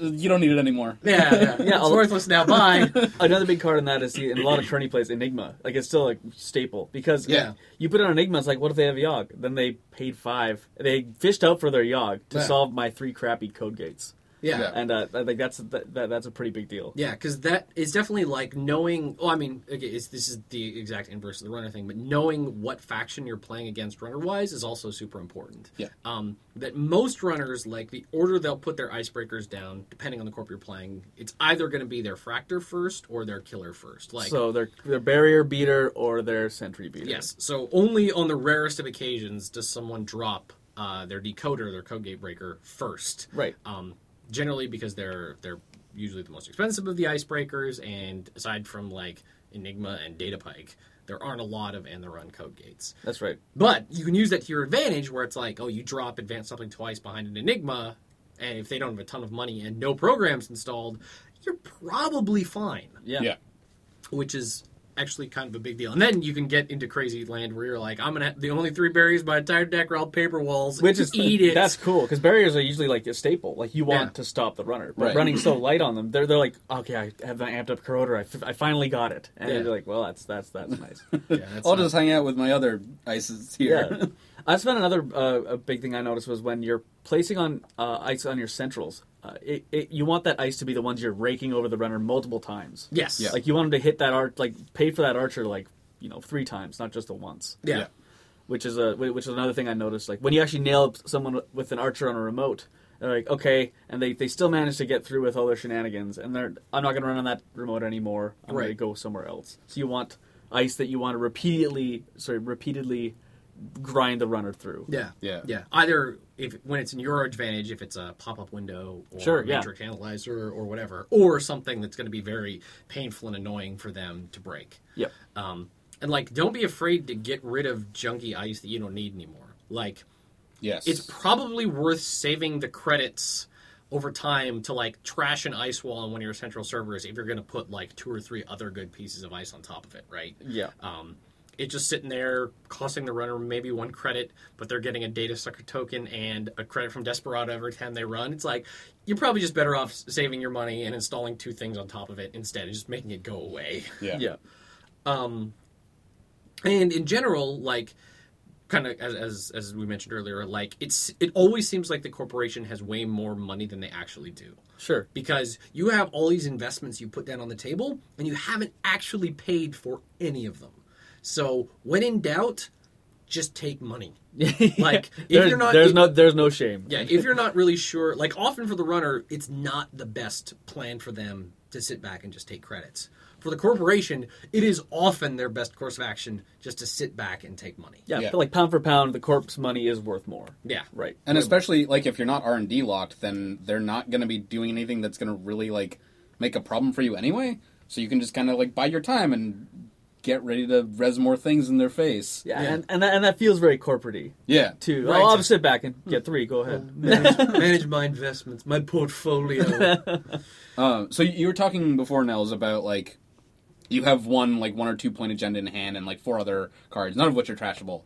You don't need it anymore. yeah yeah, Yeah, it's I'll- worthless now bye another big card in that is the, in a lot of tourney plays Enigma. Like it's still a staple because Yeah. you put it on Enigma. It's like what if they have a Yogg? Then they paid five. They fished out for their Yogg to Yeah. solve my three crappy code gates, yeah Yeah. and uh, I think that's that, that, that's a pretty big deal. Yeah, because that is definitely like knowing. Well, I mean, okay, it's, this is the exact inverse of the runner thing, but knowing what faction you're playing against runner wise is also super important. Yeah. Um, that most runners like the order they'll put their icebreakers down, depending on the corp you're playing. It's either going to be their fractor first or their killer first. Like so their their barrier beater or their sentry beater. Yes. So only on the rarest of occasions does someone drop uh, their decoder, their code gate breaker first. Right. Um, generally because they're they're usually the most expensive of the icebreakers, and aside from like Enigma and Data Pike, there aren't a lot of and the run code gates. That's right. But you can use that to your advantage, where it's like, oh, you drop advanced something twice behind an Enigma, and if they don't have a ton of money and no programs installed, you're probably fine Yeah. Yeah. which is actually kind of a big deal. And then you can get into crazy land where you're like, I'm gonna have, the only three barriers my entire deck are all paper walls. Which is eat it. That's cool because barriers are usually like a staple. Like you want Yeah. to stop the runner, but Right. running so light on them, they're they're like, okay, I have the amped up corroder. I, f- I finally got it, and Yeah. you're like, well, that's that's that's nice. yeah, that's I'll not- just hang out with my other ices here. yeah, that's been another uh, a big thing I noticed was when you're placing on uh, ice on your centrals. Uh, it, it, you want that ice to be the ones you're raking over the runner multiple times. yes, Yeah. Like you want them to hit that arch, like pay for that archer, like you know, three times, not just the once. yeah. Yeah. which is a which is another thing I noticed. Like when you actually nail someone with an archer on a remote, they're like, okay, and they, they still manage to get through with all their shenanigans, and they're I'm not going to run on that remote anymore. I'm going to go somewhere else. So you want ice that you want to repeatedly, sorry, repeatedly grind the runner through. Yeah, Yeah. yeah. Either if when it's in your advantage, if it's a pop-up window or Sure, a yeah. analyzer or whatever, or something that's going to be very painful and annoying for them to break. Yep. Um, and like, don't be afraid to get rid of junky ice that you don't need anymore. Like, Yes. it's probably worth saving the credits over time to like trash an ice wall on one of your central servers if you're going to put like two or three other good pieces of ice on top of it, right? Yeah. Um, it's just sitting there costing the runner maybe one credit, but they're getting a data sucker token and a credit from Desperado every time they run. It's like you're probably just better off saving your money and installing two things on top of it instead of just making it go away. yeah. Yeah. Um, and in general, like kind of as, as as we mentioned earlier, like it's it always seems like the corporation has way more money than they actually do Sure. because you have all these investments you put down on the table and you haven't actually paid for any of them. So when in doubt, just take money. Like if there's, you're not there's if- no there's no shame. yeah, if you're not really sure, like often for the runner, it's not the best plan for them to sit back and just take credits. For the corporation, it is often their best course of action just to sit back and take money. Yeah, Yeah. but like pound for pound, the corpse money is worth more. Yeah. Right. And especially like if you're not R and D locked, then they're not going to be doing anything that's going to really like make a problem for you anyway. So you can just kind of like bide your time and get ready to res more things in their face. Yeah, Yeah. and and that, and that feels very corporate Yeah. too. Right. I'll just sit back and get three. Go ahead. manage, manage my investments, my portfolio. Uh, so you were talking before, Nels, about like you have one like one or two point agenda in hand and like four other cards, none of which are trashable.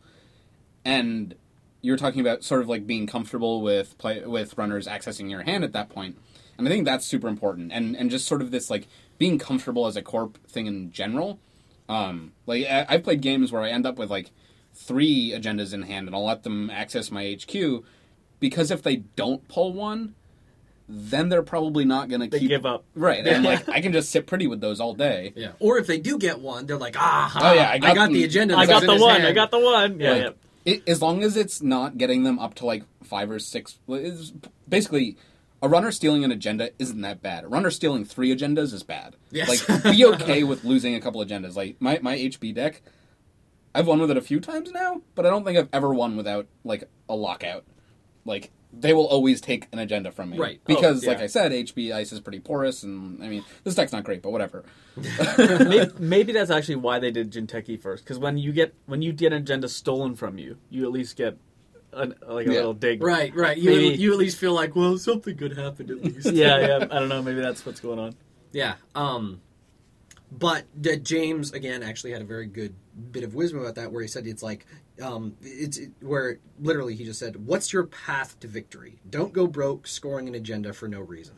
And you're talking about sort of like being comfortable with play with runners accessing your hand at that point. And I think that's super important. And and just sort of this like being comfortable as a corp thing in general. Um, like I, I've played games where I end up with like three agendas in hand, and I'll let them access my HQ because if they don't pull one, then they're probably not going to They keep give up. Right, and like I can just sit pretty with those all day. yeah. Or if they do get one, they're like, ah, Oh, yeah, I I got got, the agenda. I got the one. hand." I got the one. Yeah. Like, yeah. it, as long as it's not getting them up to like five or six, basically a runner stealing an agenda isn't that bad. A runner stealing three agendas is bad. Yes. Like be okay with losing a couple agendas. Like my my HB deck, I've won with it a few times now, but I don't think I've ever won without like a lockout. Like they will always take an agenda from me, Right. Oh, because Oh, like. I said, HB ice is pretty porous, and I mean this deck's not great, but whatever. maybe, maybe that's actually why they did Jinteki first. Because when you get when you get an agenda stolen from you, you at least get an, like a Yeah. little dig. Right, right. You, Maybe- you at least feel like, well, something good happened at least. Yeah, yeah. I don't know. Maybe that's what's going on. Yeah. Um, but uh, James again actually had a very good bit of wisdom about that, where he said it's like um, it's it, where literally he just said, "What's your path to victory? Don't go broke scoring an agenda for no reason."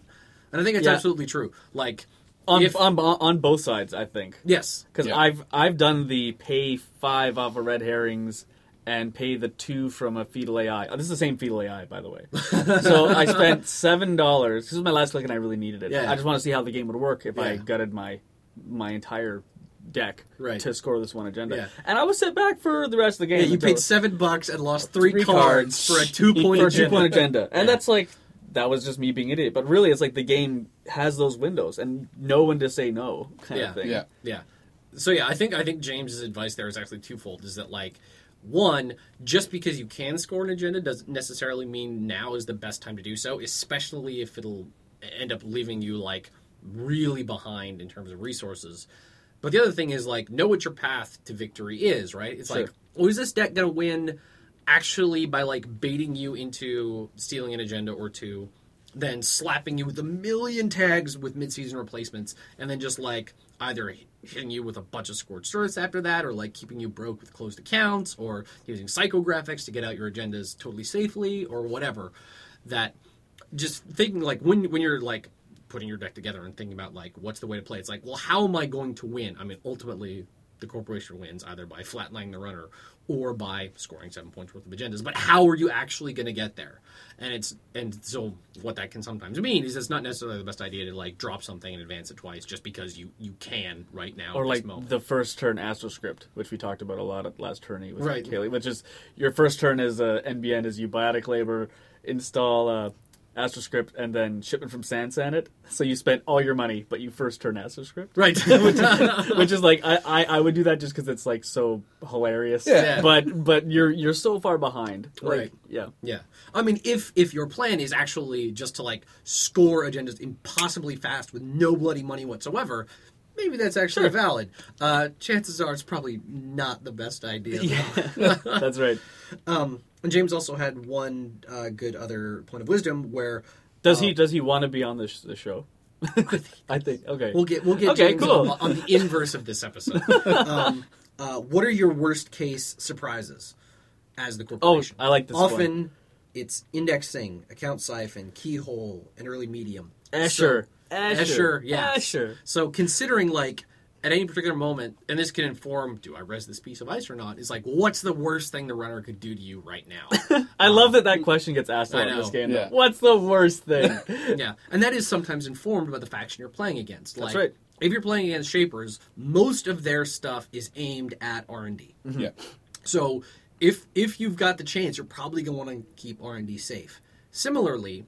And I think it's Yeah. absolutely true. Like On if on, on both sides, I think. yes, Because Yeah. I've I've done the pay five off of red herrings and pay the two from a fetal AI. Oh, this is the same fetal AI, by the way. so I spent seven dollars. This was my last click, and I really needed it. Yeah. I just want to see how the game would work if I gutted my my entire deck Right. to score this one agenda. Yeah. And I was set back for the rest of the game. yeah, you paid seven bucks and lost three, Three cards, for a two point for a agenda. two point agenda, and Yeah. that's like that was just me being an idiot. But really, it's like the game has those windows and no one to say no kind Yeah. of thing. Yeah. Yeah. So yeah, I think I think James's advice there is actually twofold. Is that like one, just because you can score an agenda doesn't necessarily mean now is the best time to do so, especially if it'll end up leaving you like really behind in terms of resources. But the other thing is like know what your path to victory is, right? It's Sure. like, oh, is this deck gonna win actually by like baiting you into stealing an agenda or two, then slapping you with a million tags with mid-season replacements, and then just like either hitting you with a bunch of scorched earths after that, or like keeping you broke with closed accounts, or using psychographics to get out your agendas totally safely, or whatever. That just thinking like when when you're like putting your deck together and thinking about like what's the way to play. It's like, well, how am I going to win? I mean, ultimately, the corporation wins either by flatlining the runner or by scoring seven points worth of agendas. But how are you actually going to get there? And it's and so what that can sometimes mean is it's not necessarily the best idea to like drop something and advance it twice just because you you can right now Or like moment. the first turn Astroscript, which we talked about a lot at last tourney with Right. Kaylee, which is your first turn is uh, NBN is you biotic labor, install uh, Astroscript, and then shipment from Sansan it. So you spent all your money, but you first turn Astroscript. right. which is like I, I, I would do that just because it's like so hilarious. Yeah. But but you're you're so far behind. Like, Right. Yeah. Yeah, I mean, if if your plan is actually just to like score agendas impossibly fast with no bloody money whatsoever, maybe that's actually valid. Uh, chances are it's probably not the best idea. though. That's right. Um, and James also had one uh, good other point of wisdom where Does he does he want to be on the, sh- the show? I think. Okay. we'll get we'll get Okay, James cool. on, on the inverse of this episode. um, uh, what are your worst case surprises as the corporation? oh. I like this Often one. it's indexing, account siphon, keyhole, and early medium. Escher. So- Escher, yeah. Escher. So considering like at any particular moment, and this can inform: Do I res this piece of ice or not? Is like, what's the worst thing the runner could do to you right now? I um, love that that question gets asked a I in this game. Yeah. What's the worst thing? yeah, and that is sometimes informed by the faction you're playing against. That's like, right. If you're playing against Shapers, most of their stuff is aimed at R and D. Mm-hmm. Yeah. So if if you've got the chance, you're probably going to want to keep R and D safe. Similarly,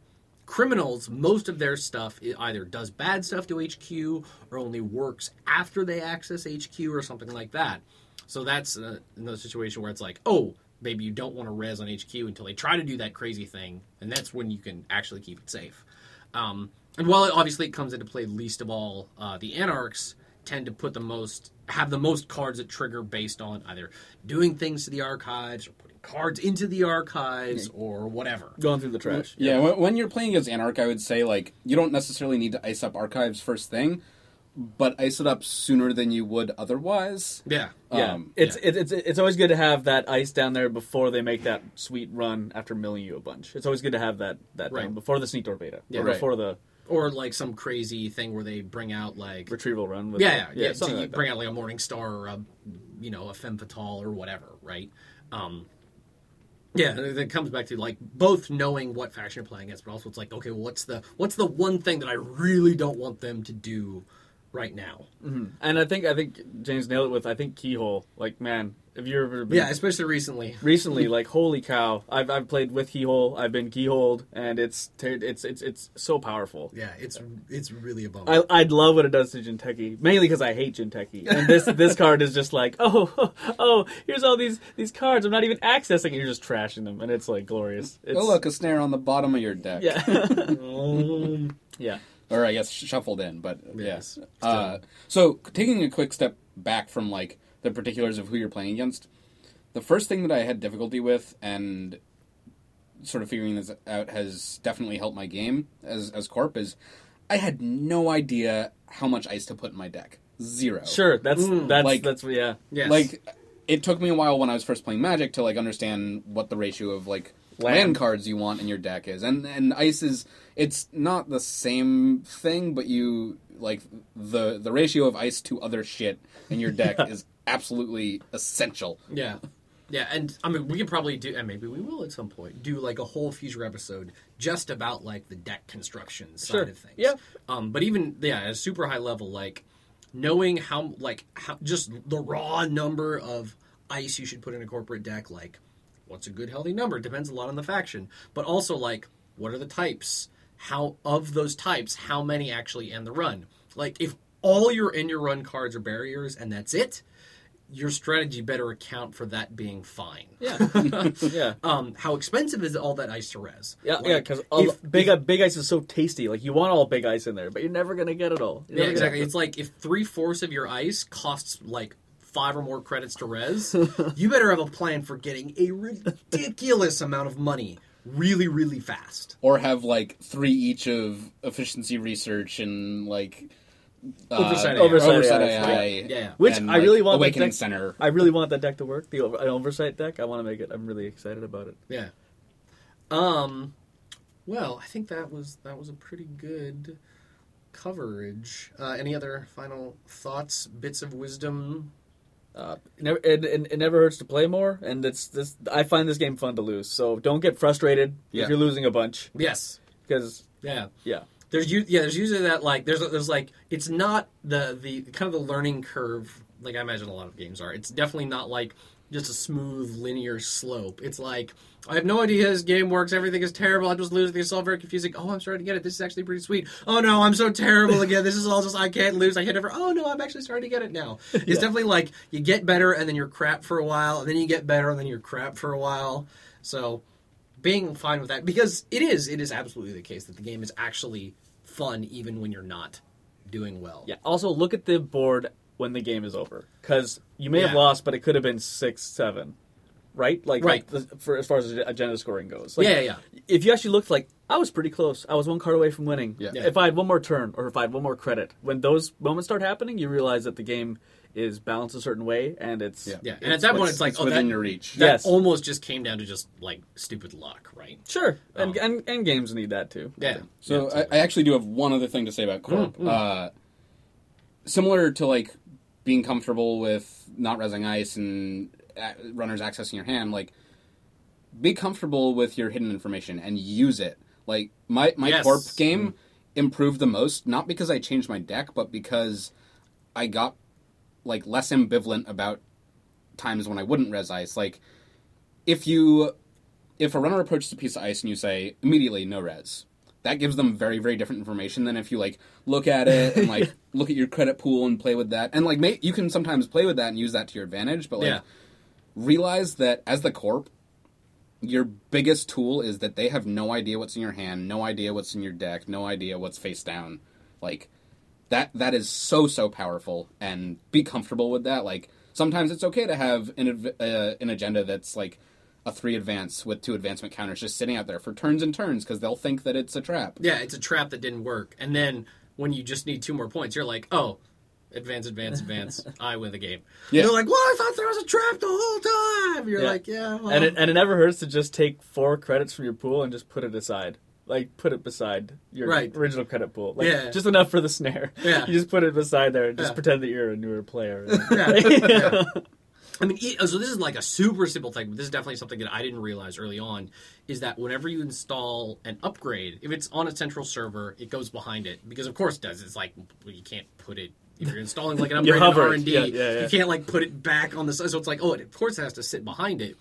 criminals, most of their stuff either does bad stuff to HQ or only works after they access HQ or something like that. So that's uh, another situation where it's like, oh, maybe you don't want to res on HQ until they try to do that crazy thing, and that's when you can actually keep it safe. Um, and while it obviously it comes into play least of all, uh, the Anarchs tend to put the most have the most cards that trigger based on either doing things to the archives or cards into the archives or whatever. Going through the trash. Yeah, when, when you're playing as Anarch, I would say like you don't necessarily need to ice up archives first thing, but ice it up sooner than you would otherwise. Yeah. Yeah, Um, it's, yeah. It's it's it's always good to have that ice down there before they make that sweet run after milling you a bunch. It's always good to have that that Right. down before the sneak door beta, Yeah. or Right. before the Or like some crazy thing where they bring out like retrieval run. With yeah, yeah, yeah. so you like that. bring out like a Morning Star or a you know a Femme Fatale or whatever, right? Um, yeah, it comes back to like both knowing what faction you're playing against, but also it's like okay, what's the what's the one thing that I really don't want them to do right now? Mm-hmm. And I think I think James nailed it with I think keyhole. Like man, if you're ever been, Yeah, especially recently. recently, like holy cow, I've I've played with keyhole. I've been keyholed, and it's it's it's it's so powerful. Yeah, it's it's really a bummer. I I'd love what it does to Jinteki, mainly because I hate Jinteki. And this this card is just like, oh oh, here's all these these cards. I'm not even accessing. and You're just trashing them, and it's like glorious. It's, Oh look, a snare on the bottom of your deck. yeah, Um, yeah. or I guess shuffled in, but Yes, yes. Uh, so taking a quick step back from like the particulars of who you're playing against, the first thing that I had difficulty with and sort of figuring this out has definitely helped my game as as Corp is I had no idea how much ice to put in my deck. Zero. Sure, that's mm. that's Like- that's yeah. yes. Like it took me a while when I was first playing Magic to like understand what the ratio of like Land. land, cards you want in your deck is, and and ice is it's not the same thing, but you like the the ratio of ice to other shit in your deck is absolutely essential. Yeah. Yeah, and I mean, we could probably do, and maybe we will at some point, do like a whole future episode just about like the deck construction side Sure. of things. Yeah. Um, but even yeah, at a super high level, like knowing how, like how, just the raw number of ice you should put in a corporate deck, like what's a good healthy number depends a lot on the faction, but also like what are the types? How of those types, how many actually end the run? Like if all your in your run cards are barriers and that's it, your strategy better account for that being fine. Yeah, yeah, Um, how expensive is all that ice to res? yeah, Like, yeah. Because if- big big ice is so tasty. Like you want all big ice in there, but you're never gonna get it all. You're Yeah, never gonna- exactly. It's like if three fourths of your ice costs like five or more credits to res, you better have a plan for getting a ridiculous amount of money really, really fast. Or have like three each of efficiency research and like uh, Oversight AI. Oversight oversight AI, AI, yeah. Yeah. Which and, I really like, want that awakening deck- center. I really want that deck to work. The over, an oversight deck. I want to make it. I'm really excited about it. Yeah. Um. Well, I think that was that was a pretty good coverage. Uh, any other final thoughts, bits of wisdom? Uh, it, never, it, it, it never hurts to play more, and it's this. I find this game fun to lose. So don't get frustrated Yeah. if you're losing a bunch, Yes. because Yeah. yeah, There's yeah, there's usually that like there's there's like it's not the the kind of the learning curve like I imagine a lot of games are. It's definitely not like just a smooth linear slope. It's like I have no idea how this game works. Everything is terrible. I'm just losing. It's all very confusing. Oh, I'm starting to get it. This is actually pretty sweet. Oh no, I'm so terrible again. This is all just I can't lose. I can't ever. Oh no, I'm actually starting to get it now. It's definitely like you get better and then you're crap for a while, and then you get better and then you're crap for a while. So being fine with that because it is it is absolutely the case that the game is actually fun even when you're not doing well. yeah. Also, look at the board when the game is over, because you may have lost, but it could have been six, seven, right? Like Right. like the, for as far as agenda scoring goes. Like, yeah, yeah, yeah. if you actually looked like I was pretty close, I was one card away from winning. Yeah. Yeah. If I had one more turn or if I had one more credit, when those moments start happening, you realize that the game is balanced a certain way, and it's Yeah. Yeah, and at that point, it's like, it's oh, within that, your reach. that Yes. almost just came down to just like stupid luck, right? sure, and, Um, and and games need that too. Yeah. So Yeah, I, I actually do have one other thing to say about Corp. Mm, mm. Uh, similar to like being comfortable with not resing ice and uh, runners accessing your hand, like be comfortable with your hidden information and use it. Like my my Yes. corp game improved the most, not because I changed my deck, but because I got like less ambivalent about times when I wouldn't res ice. Like if you if a runner approaches a piece of ice and you say immediately no res, that gives them very very different information than if you like look at it and like look at your credit pool and play with that. And like may, you can sometimes play with that and use that to your advantage, but like Yeah. realize that as the corp your biggest tool is that they have no idea what's in your hand, no idea what's in your deck, no idea what's face down. Like that that is so so powerful and be comfortable with that. Like sometimes it's okay to have an uh, an agenda that's like a three advance with two advancement counters just sitting out there for turns and turns because they'll think that it's a trap. Yeah, it's a trap that didn't work. And then when you just need two more points, you're like, oh, advance, advance, advance. I win the game. Yeah. You're like, well, I thought there was a trap the whole time. You're Yeah. like, yeah, well. and it and it never hurts to just take four credits from your pool and just put it aside. Like put it beside your Right. original credit pool. Like Yeah. just enough for the snare. Yeah. You just put it beside there and just Yeah. pretend that you're a newer player. Yeah. I mean, so this is like a super simple thing. But this is definitely something that I didn't realize early on. Is that whenever you install an upgrade, if it's on a central server, it goes behind it because of course it does. It's like well, you can't put it if you're installing like an upgrade in hover it. R and D. You can't like put it back on the side. So it's like, oh, it, of course it has to sit behind it.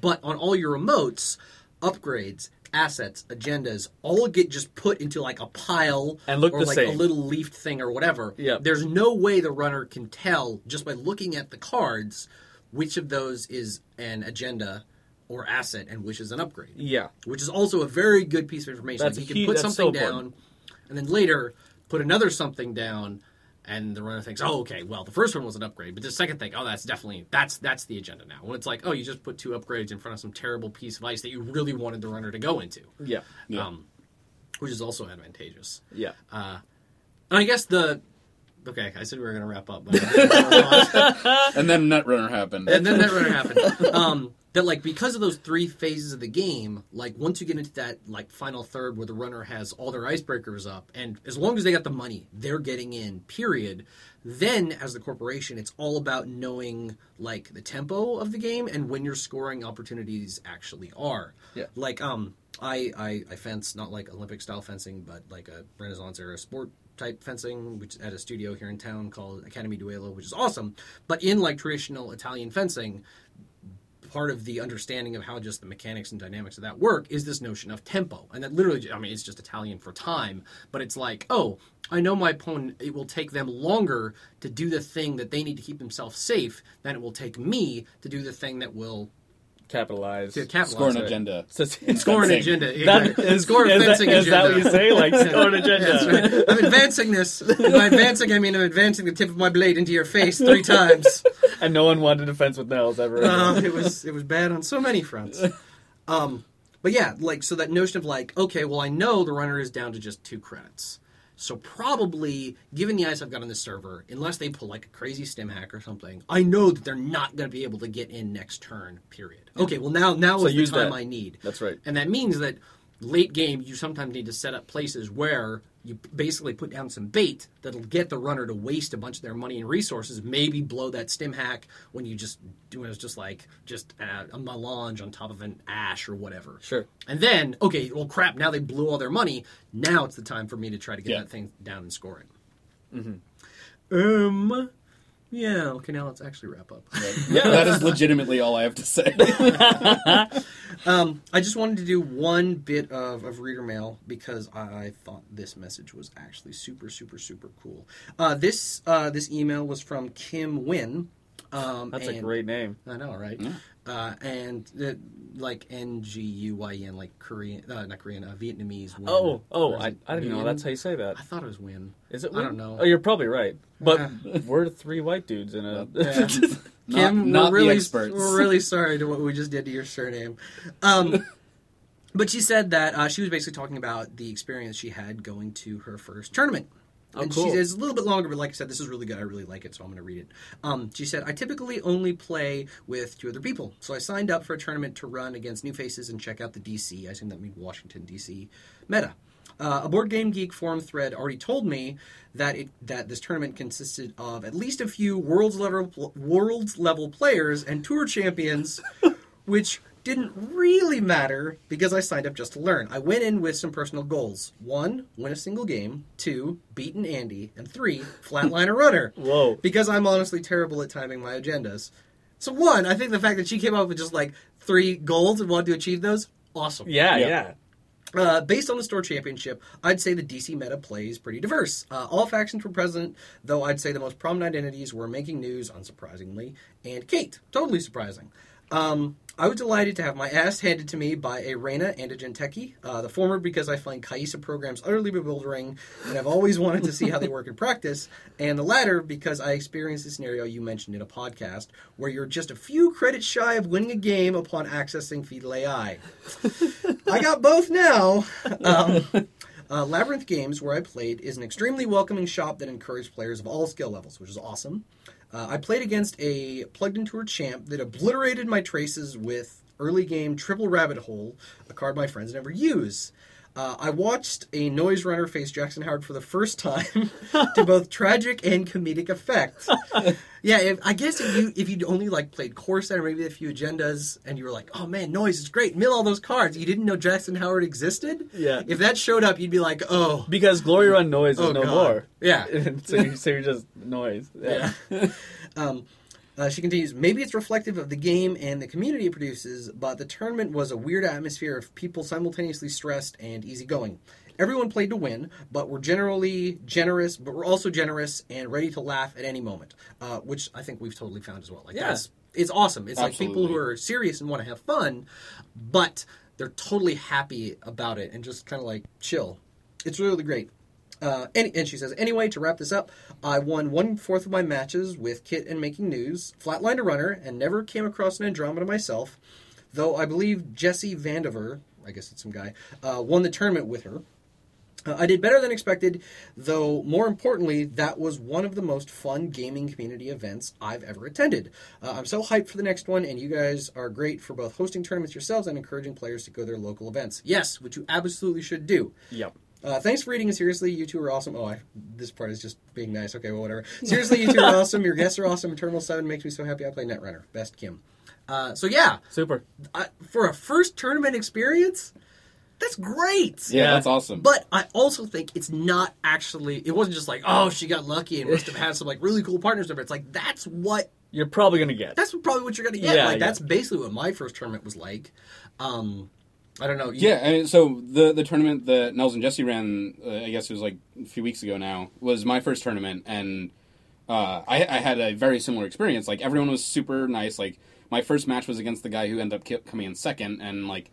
But on all your remotes, upgrades, assets, agendas, all get just put into like a pile And look or the like same. a little leafed thing or whatever. Yep. There's no way the runner can tell just by looking at the cards which of those is an agenda or asset and which is an upgrade. yeah. Which is also a very good piece of information. That's Like you can huge- put something so down and then later put another something down and the runner thinks, "Oh, okay. Well, the first one was an upgrade, but the second thing, oh, that's definitely that's that's the agenda now." When it's like, "Oh, you just put two upgrades in front of some terrible piece of ice that you really wanted the runner to go into," Yeah. Yeah. um, which is also advantageous. Yeah. And I guess the okay, I said we were going to wrap up, but And then Netrunner happened. and then that runner happened. Um, that like because of those three phases of the game, like once you get into that like final third where the runner has all their icebreakers up, and as long as they got the money, they're getting in. Period. Then as the corporation, it's all about knowing like the tempo of the game and when your scoring opportunities actually are. Yeah. Like um, I I, I fence not like Olympic style fencing, but like a Renaissance era sport type fencing, which at a studio here in town called Academy Duello, which is awesome. But in like traditional Italian fencing, part of the understanding of how just the mechanics and dynamics of that work is this notion of tempo. And that literally, I mean, it's just Italian for time, but it's like, oh, I know my opponent, it will take them longer to do the thing that they need to keep themselves safe than it will take me to do the thing that will Capitalize. to capitalize. Score an on it. agenda. So- Score an agenda. That Yeah. is, score a that, fencing is that what you say? Like score an agenda. That's right. I'm advancing this. By advancing, I mean I'm advancing the tip of my blade into your face three times. And no one wanted to fence with Nels ever. Uh, it was it was bad on so many fronts. Um, but yeah, like so that notion of like, okay, well I know the runner is down to just two credits. So probably, given the eyes I've got on this server, unless they pull like a crazy stim hack or something, I know that they're not going to be able to get in next turn. Period. Okay, well now now So is the time that. I need. That's right. And that means that late game, you sometimes need to set up places where you basically put down some bait that'll get the runner to waste a bunch of their money and resources. Maybe blow that stim hack when you just do it as just like just a, a melange on top of an ash or whatever. Sure. And then, okay, well, crap. Now they blew all their money. Now it's the time for me to try to get Yeah. that thing down and score it. Um. Yeah. Okay. Now let's actually wrap up. Yeah, that is legitimately all I have to say. Um, I just wanted to do one bit of, of reader mail because I thought this message was actually super, super, super cool. Uh, this uh, this email was from Kim Win. Um, That's a and- great name. I know, right? Uh, and uh, like N G U Y N, like Korean, uh, not Korean, uh, Vietnamese. Win. Oh, oh, I, I didn't know that's how you say that. I thought it was Win. Is it? I don't know. Oh, you're probably right. But Yeah. we're three white dudes in a. Yeah. Kim, not the we're really, experts. We're really sorry to what we just did to your surname. Um, but she said that uh, she was basically talking about the experience she had going to her first tournament. Oh, and cool. she says a little bit longer, but like I said, this is really good. I really like it, so I'm going to read it. Um, she said, I typically only play with two other people, so I signed up for a tournament to run against new faces and check out the DC. I assume that means Washington DC meta. Uh, a board game geek forum thread already told me that it that this tournament consisted of at least a few world's level world's level players and tour champions, which didn't really matter because I signed up just to learn. I went in with some personal goals: one, win a single game; two, beat an Andy; and three, flatline a runner. Whoa. Because I'm honestly terrible at timing my agendas. So one, I think the fact that she came up with just like three goals and wanted to achieve those, awesome. Yeah, Yeah. yeah. Uh, based on the store championship, I'd say the DC meta plays pretty diverse. Uh, all factions were present, though I'd say the most prominent identities were making news, unsurprisingly, and Kate, totally surprising. Um, I was delighted to have my ass handed to me by a Reina and a Jinteki. Uh, the former because I find Kaisa programs utterly bewildering, and I've always wanted to see how they work in practice. And the latter because I experienced the scenario you mentioned in a podcast, where you're just a few credits shy of winning a game upon accessing Fetal AI. I got both now. Um, uh, Labyrinth Games, where I played, is an extremely welcoming shop that encouraged players of all skill levels, which is awesome. Uh, I played against a plugged into a champ that obliterated my traces with early game Triple Rabbit Hole, a card my friends never use. Uh, I watched a noise runner face Jackson Howard for the first time to both tragic and comedic effect. yeah, if, I guess if you if you'd only like played core set or maybe a few agendas and you were like, oh man, noise is great, mill all those cards. You didn't know Jackson Howard existed. Yeah. If that showed up, you'd be like, oh, Because Glory Run noise is Oh, no God. more. Yeah. so, you, so you're just noise. Yeah. Yeah. um, uh, she continues, maybe it's reflective of the game and the community it produces, but the tournament was a weird atmosphere of people simultaneously stressed and easygoing. Everyone played to win, but were generally generous, but were also generous and ready to laugh at any moment, uh, which I think we've totally found as well. Like Yeah. that's it's awesome. It's like people who are serious and want to have fun, but they're totally happy about it and just kind of like chill. It's really great. Uh, and, and she says, anyway, to wrap this up, I won one fourth of my matches with Kit and Making News, flatlined a runner, and never came across an Andromeda myself, though I believe Jesse Vandiver, I guess it's some guy, uh, won the tournament with her. Uh, I did better than expected, though more importantly, that was one of the most fun gaming community events I've ever attended. Uh, I'm so hyped for the next one, and you guys are great for both hosting tournaments yourselves and encouraging players to go to their local events. Yes, which you absolutely should do. Yep. Uh, thanks for reading it seriously. You two are awesome. Oh, I, this part is just being nice. Okay, well, whatever. Seriously, you two are awesome. Your guests are awesome. Terminal 7 makes me so happy I play Netrunner. Best Kim. Uh, so, yeah, Super. I, for a first tournament experience, that's great. Yeah, Yeah. that's awesome. But I also think it's not actually. It wasn't just like, oh, she got lucky and must have had some like really cool partners. Over. It's like that's what You're probably gonna get. that's probably what you're gonna get. Yeah, like yeah. that's basically what my first tournament was like. Um, I don't know. You- Yeah, I mean, so the the tournament that Nels and Jesse ran, uh, I guess it was like a few weeks ago now, was my first tournament, and uh, I, I had a very similar experience. Like everyone was super nice. Like my first match was against the guy who ended up ki- coming in second, and like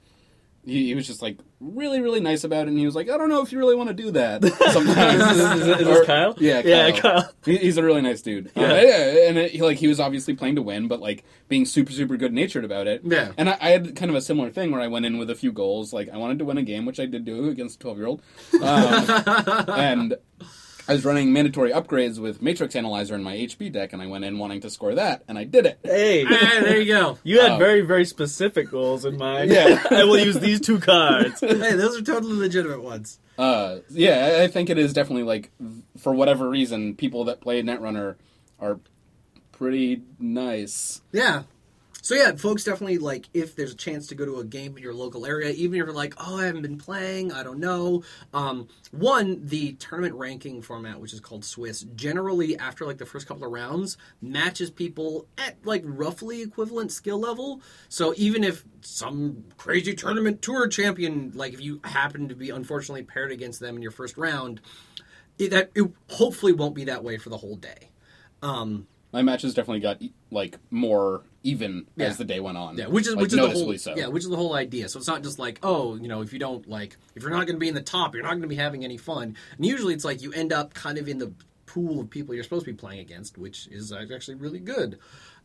he, he was just like really really nice about it. And he was like, I don't know if you really want to do that sometimes. is, this- is this Or- Kyle? Yeah, Kyle. Yeah, Kyle. He, he's a really nice dude. Uh, Yeah. yeah, and it, he, like he was obviously playing to win, but like being super super good natured about it. Yeah. And I, I had kind of a similar thing where I went in with a few goals. Like I wanted to win a game, which I did do against a twelve year old, um, and. I was running mandatory upgrades with Matrix Analyzer in my HB deck, and I went in wanting to score that, and I did it. Hey. Ah, there you go. You had Oh. very, very specific goals in mind. Yeah. I will use these two cards. hey, those are totally legitimate ones. Uh, yeah, I- I think it is definitely like, for whatever reason, people that play Netrunner are pretty nice. Yeah. So yeah, folks, definitely like if there's a chance to go to a game in your local area, even if you're like, oh, I haven't been playing, I don't know. Um, one, the tournament ranking format, which is called Swiss, generally after like the first couple of rounds, matches people at like roughly equivalent skill level. So even if some crazy tournament tour champion, like if you happen to be unfortunately paired against them in your first round, it, that it hopefully won't be that way for the whole day. Um, My matches definitely got like more even Yeah. as the day went on. Yeah, which is Like, which is the whole so. yeah, which is the whole idea. So it's not just like oh, you know, if you don't like if you're not going to be in the top, you're not going to be having any fun. And usually it's like you end up kind of in the pool of people you're supposed to be playing against, which is actually really good.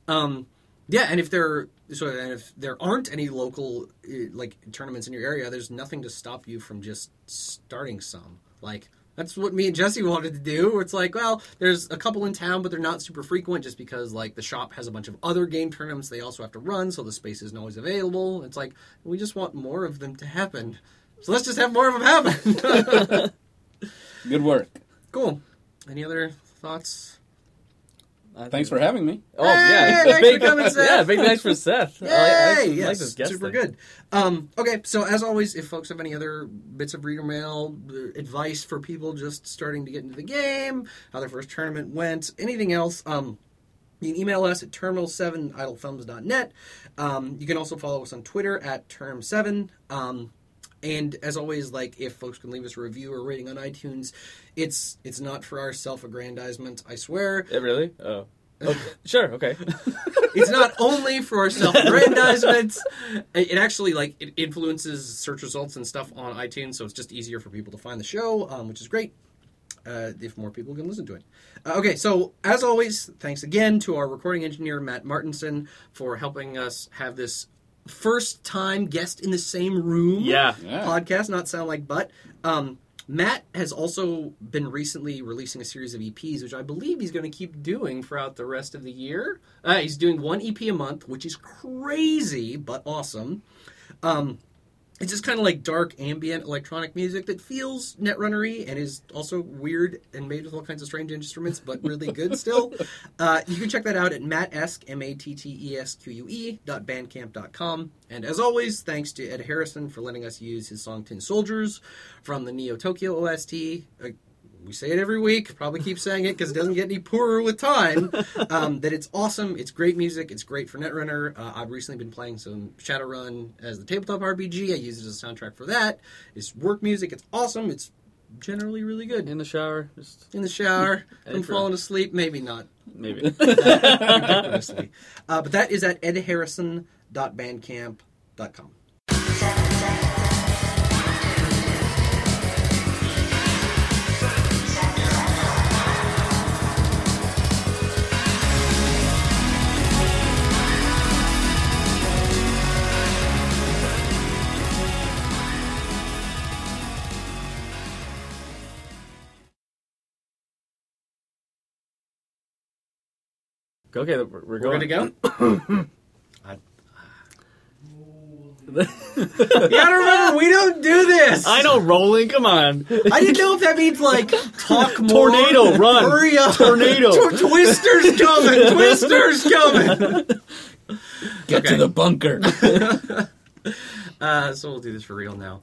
Um, yeah, and if there so and if there aren't any local eh, like tournaments in your area, there's nothing to stop you from just starting some. Like that's what me and Jesse wanted to do. Where it's like, well, there's a couple in town, but they're not super frequent, just because like the shop has a bunch of other game tournaments they also have to run, so the space isn't always available. It's like we just want more of them to happen. So let's just have more of them happen. Good work. cool. Any other thoughts? Thanks for having me. Oh yeah, Hey, thanks big, for coming, Seth. Yeah, big thanks for Seth. Yay! I, I, I yes, like this super thing. good. Um, okay, so as always, if folks have any other bits of reader mail, uh, advice for people just starting to get into the game, how their first tournament went, anything else, um, you can email us at terminal7idlethumbs.net. Um, you can also follow us on Twitter at term7. Um, and as always, like if folks can leave us a review or rating on iTunes, it's it's not for our self-aggrandizement. I swear. It really? Oh. Okay. Sure. Okay. it's not only for our self-aggrandizement. It it actually like it influences search results and stuff on iTunes, so it's just easier for people to find the show, um, which is great. Uh, if more people can listen to it. Uh, okay, so as always, thanks again to our recording engineer Matt Martinson for helping us have this first time guest in the same room Yeah. Yeah. podcast, not sound like butt. Um, Matt has also been recently releasing a series of EPs, which I believe he's going to keep doing throughout the rest of the year. Uh, he's doing one EP a month, which is crazy but awesome. Um, it's just kind of like dark ambient electronic music that feels netrunnery and is also weird and made with all kinds of strange instruments, but really good still. Uh, you can check that out at mattesque, M-A-T-T-E-S-Q-U-E dot bandcamp dot com. And as always, thanks to Ed Harrison for letting us use his song Tin Soldiers from the Neo Tokyo OST. We say it every week, probably keep saying it because it doesn't get any poorer with time. Um, that it's awesome, it's great music, it's great for Netrunner. Uh, I've recently been playing some Shadowrun as the tabletop RPG. I use it as a soundtrack for that. It's work music, it's awesome, it's generally really good. In the shower, just In the shower, I'm falling asleep, maybe not maybe. uh, but that is at edharrison.bandcamp.com. okay, we're, we're We're going to go? I- you gotta remember, we don't do this! I know, rolling. Come on. I didn't know if that means like talk more. Tornado, run. Hurry up! Tornado. Tw- Twister's coming! Twister's coming! Get Okay. to the bunker. Uh, so we'll do this for real now.